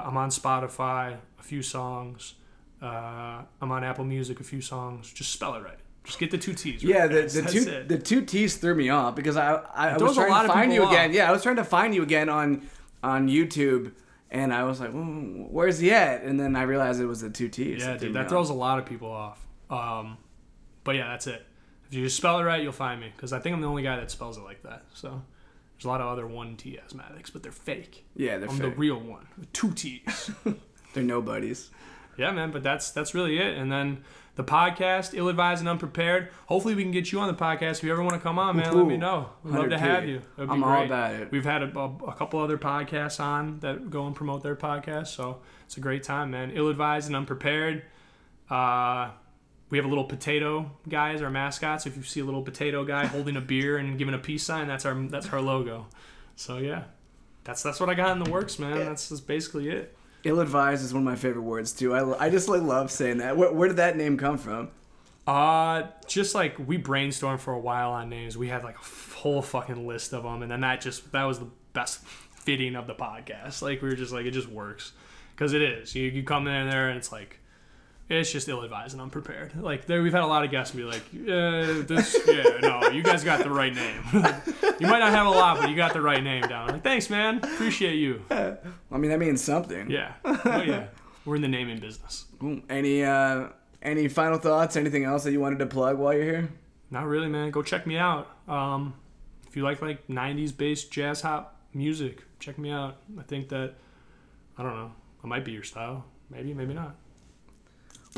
I'm on Spotify, a few songs. Uh, I'm on Apple Music, a few songs. Just spell it right. Just get the two T's. Right, Yeah, the, the two it. the two T's threw me off because I I, I was trying to find you people again. Yeah, I was trying to find you again on on YouTube, and I was like, "Mm, "Where's he at?" And then I realized it was the two T's. Yeah, that dude, that off. throws a lot of people off. Um, but yeah, that's it. If you just spell it right, you'll find me because I think I'm the only guy that spells it like that. So there's a lot of other one T asthmatics, but they're fake. Yeah, they're I'm the real one with two T's. [laughs] they're nobodies. yeah, man. But that's that's really it. And then the podcast, ill advised and unprepared. Hopefully, we can get you on the podcast. If you ever want to come on, man, let me know. We'd love to have you. I'm all great. about it. We've had a, a, a couple other podcasts on that go and promote their podcast, so it's a great time, man. Ill advised and unprepared. Uh, we have a little potato guy as our mascot. So if you see a little potato guy holding a beer and giving a peace sign, that's our that's our logo. So yeah, that's that's what I got in the works, man. That's, that's basically it. Ill advised is one of my favorite words too. I, I just like love saying that. Where, where did that name come from? Uh, just like we brainstormed for a while on names. We had like a whole fucking list of them, and then that just that was the best fitting of the podcast. Like we were just like it just works because it is. You you come in there and it's like It's just ill advised and unprepared. Like there, we've had a lot of guests be like, uh, "This, yeah, no, you guys got the right name. [laughs] you might not have a lot, but you got the right name down." Like, thanks, man. Appreciate you. [laughs] I mean, that means something. Yeah, oh, yeah. We're in the naming business. Ooh, Any uh, any final thoughts? Anything else that you wanted to plug while you're here? Not really, man. Go check me out. Um, if you like like '90s based jazz hop music, check me out. I think that I don't know. I might be your style. Maybe, maybe not.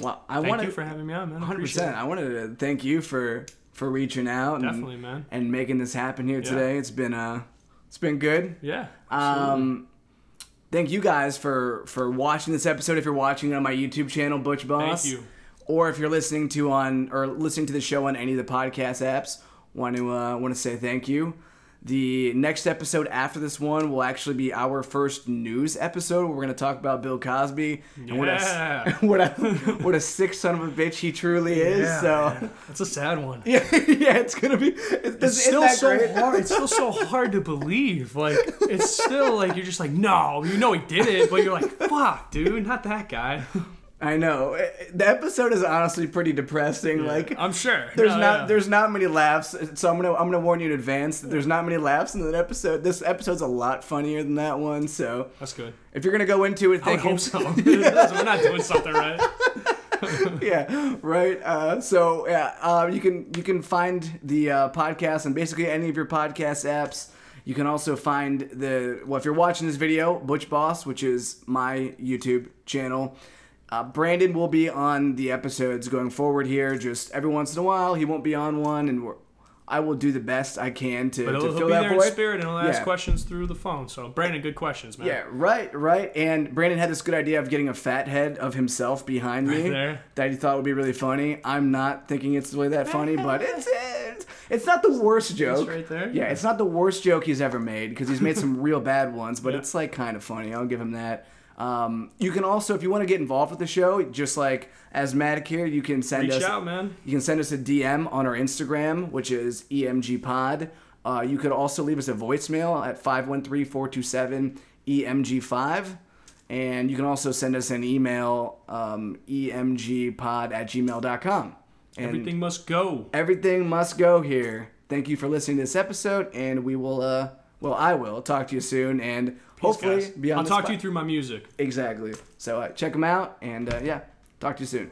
Well, I Thank want you for having me on, man. I 100. appreciate percent I wanted to thank you for for reaching out it. and, Definitely, man. and making this happen here Yeah. today. It's been uh, it's been good. Yeah. absolutely. Um, thank you guys for for watching this episode. If you're watching it on my YouTube channel, Butch Boss, Thank you. or if you're listening to on or listening to the show on any of the podcast apps, want to uh, want to say thank you. The next episode after this one will actually be our first news episode. Where we're going to talk about Bill Cosby and what a [laughs] what a what a sick son of a bitch he truly is. Yeah, so man. that's a sad one. yeah, [laughs] yeah, it's gonna be. It's, It's still so hard. It's still so hard to believe. Like it's still like you're just like, no, you know he did it, but you're like, fuck, dude, not that guy. I know Eh, the episode is honestly pretty depressing. Like I'm sure. There's No, not yeah. there's not many laughs, so I'm gonna I'm gonna warn you in advance that there's not many laughs in that episode. This episode's a lot funnier than that one. So That's good. if you're gonna go into it I hope so. [laughs] [laughs] We're not doing something right. [laughs] yeah, right. Uh, so yeah, uh, you can you can find the uh, podcast on basically any of your podcast apps. You can also find the well if you're watching this video, Butch Boss, which is my YouTube channel. Uh, Brandon will be on the episodes going forward here. Just every once in a while, he won't be on one, and I will do the best I can to, But to fill be that there in void. spirit and he'll ask questions through the phone. So Brandon, good questions, man. Yeah, right, right. And Brandon had this good idea of getting a fat head of himself behind me there. that he thought would be really funny. I'm not thinking it's really that funny, but it's [laughs] it's, it's not the worst joke. right there. Yeah, it's not the worst joke he's ever made because he's made some real bad ones, but Yeah. it's like kind of funny. I'll give him that. Um, you can also, if you want to get involved with the show, just like as Matic here, you can send Reach us out, man. you can send us a DM on our Instagram, which is EMG Pod. Uh, you could also leave us a voicemail at 513 427 EMG5. And you can also send us an email, um, emgpod at gmail.com. And Everything must go. everything must go here. Thank you for listening to this episode, and we will, uh, well, I will talk to you soon, and hopefully Guys, be on I'll talk spot. to you through my music. Exactly. So uh, check them out, and uh, yeah, talk to you soon.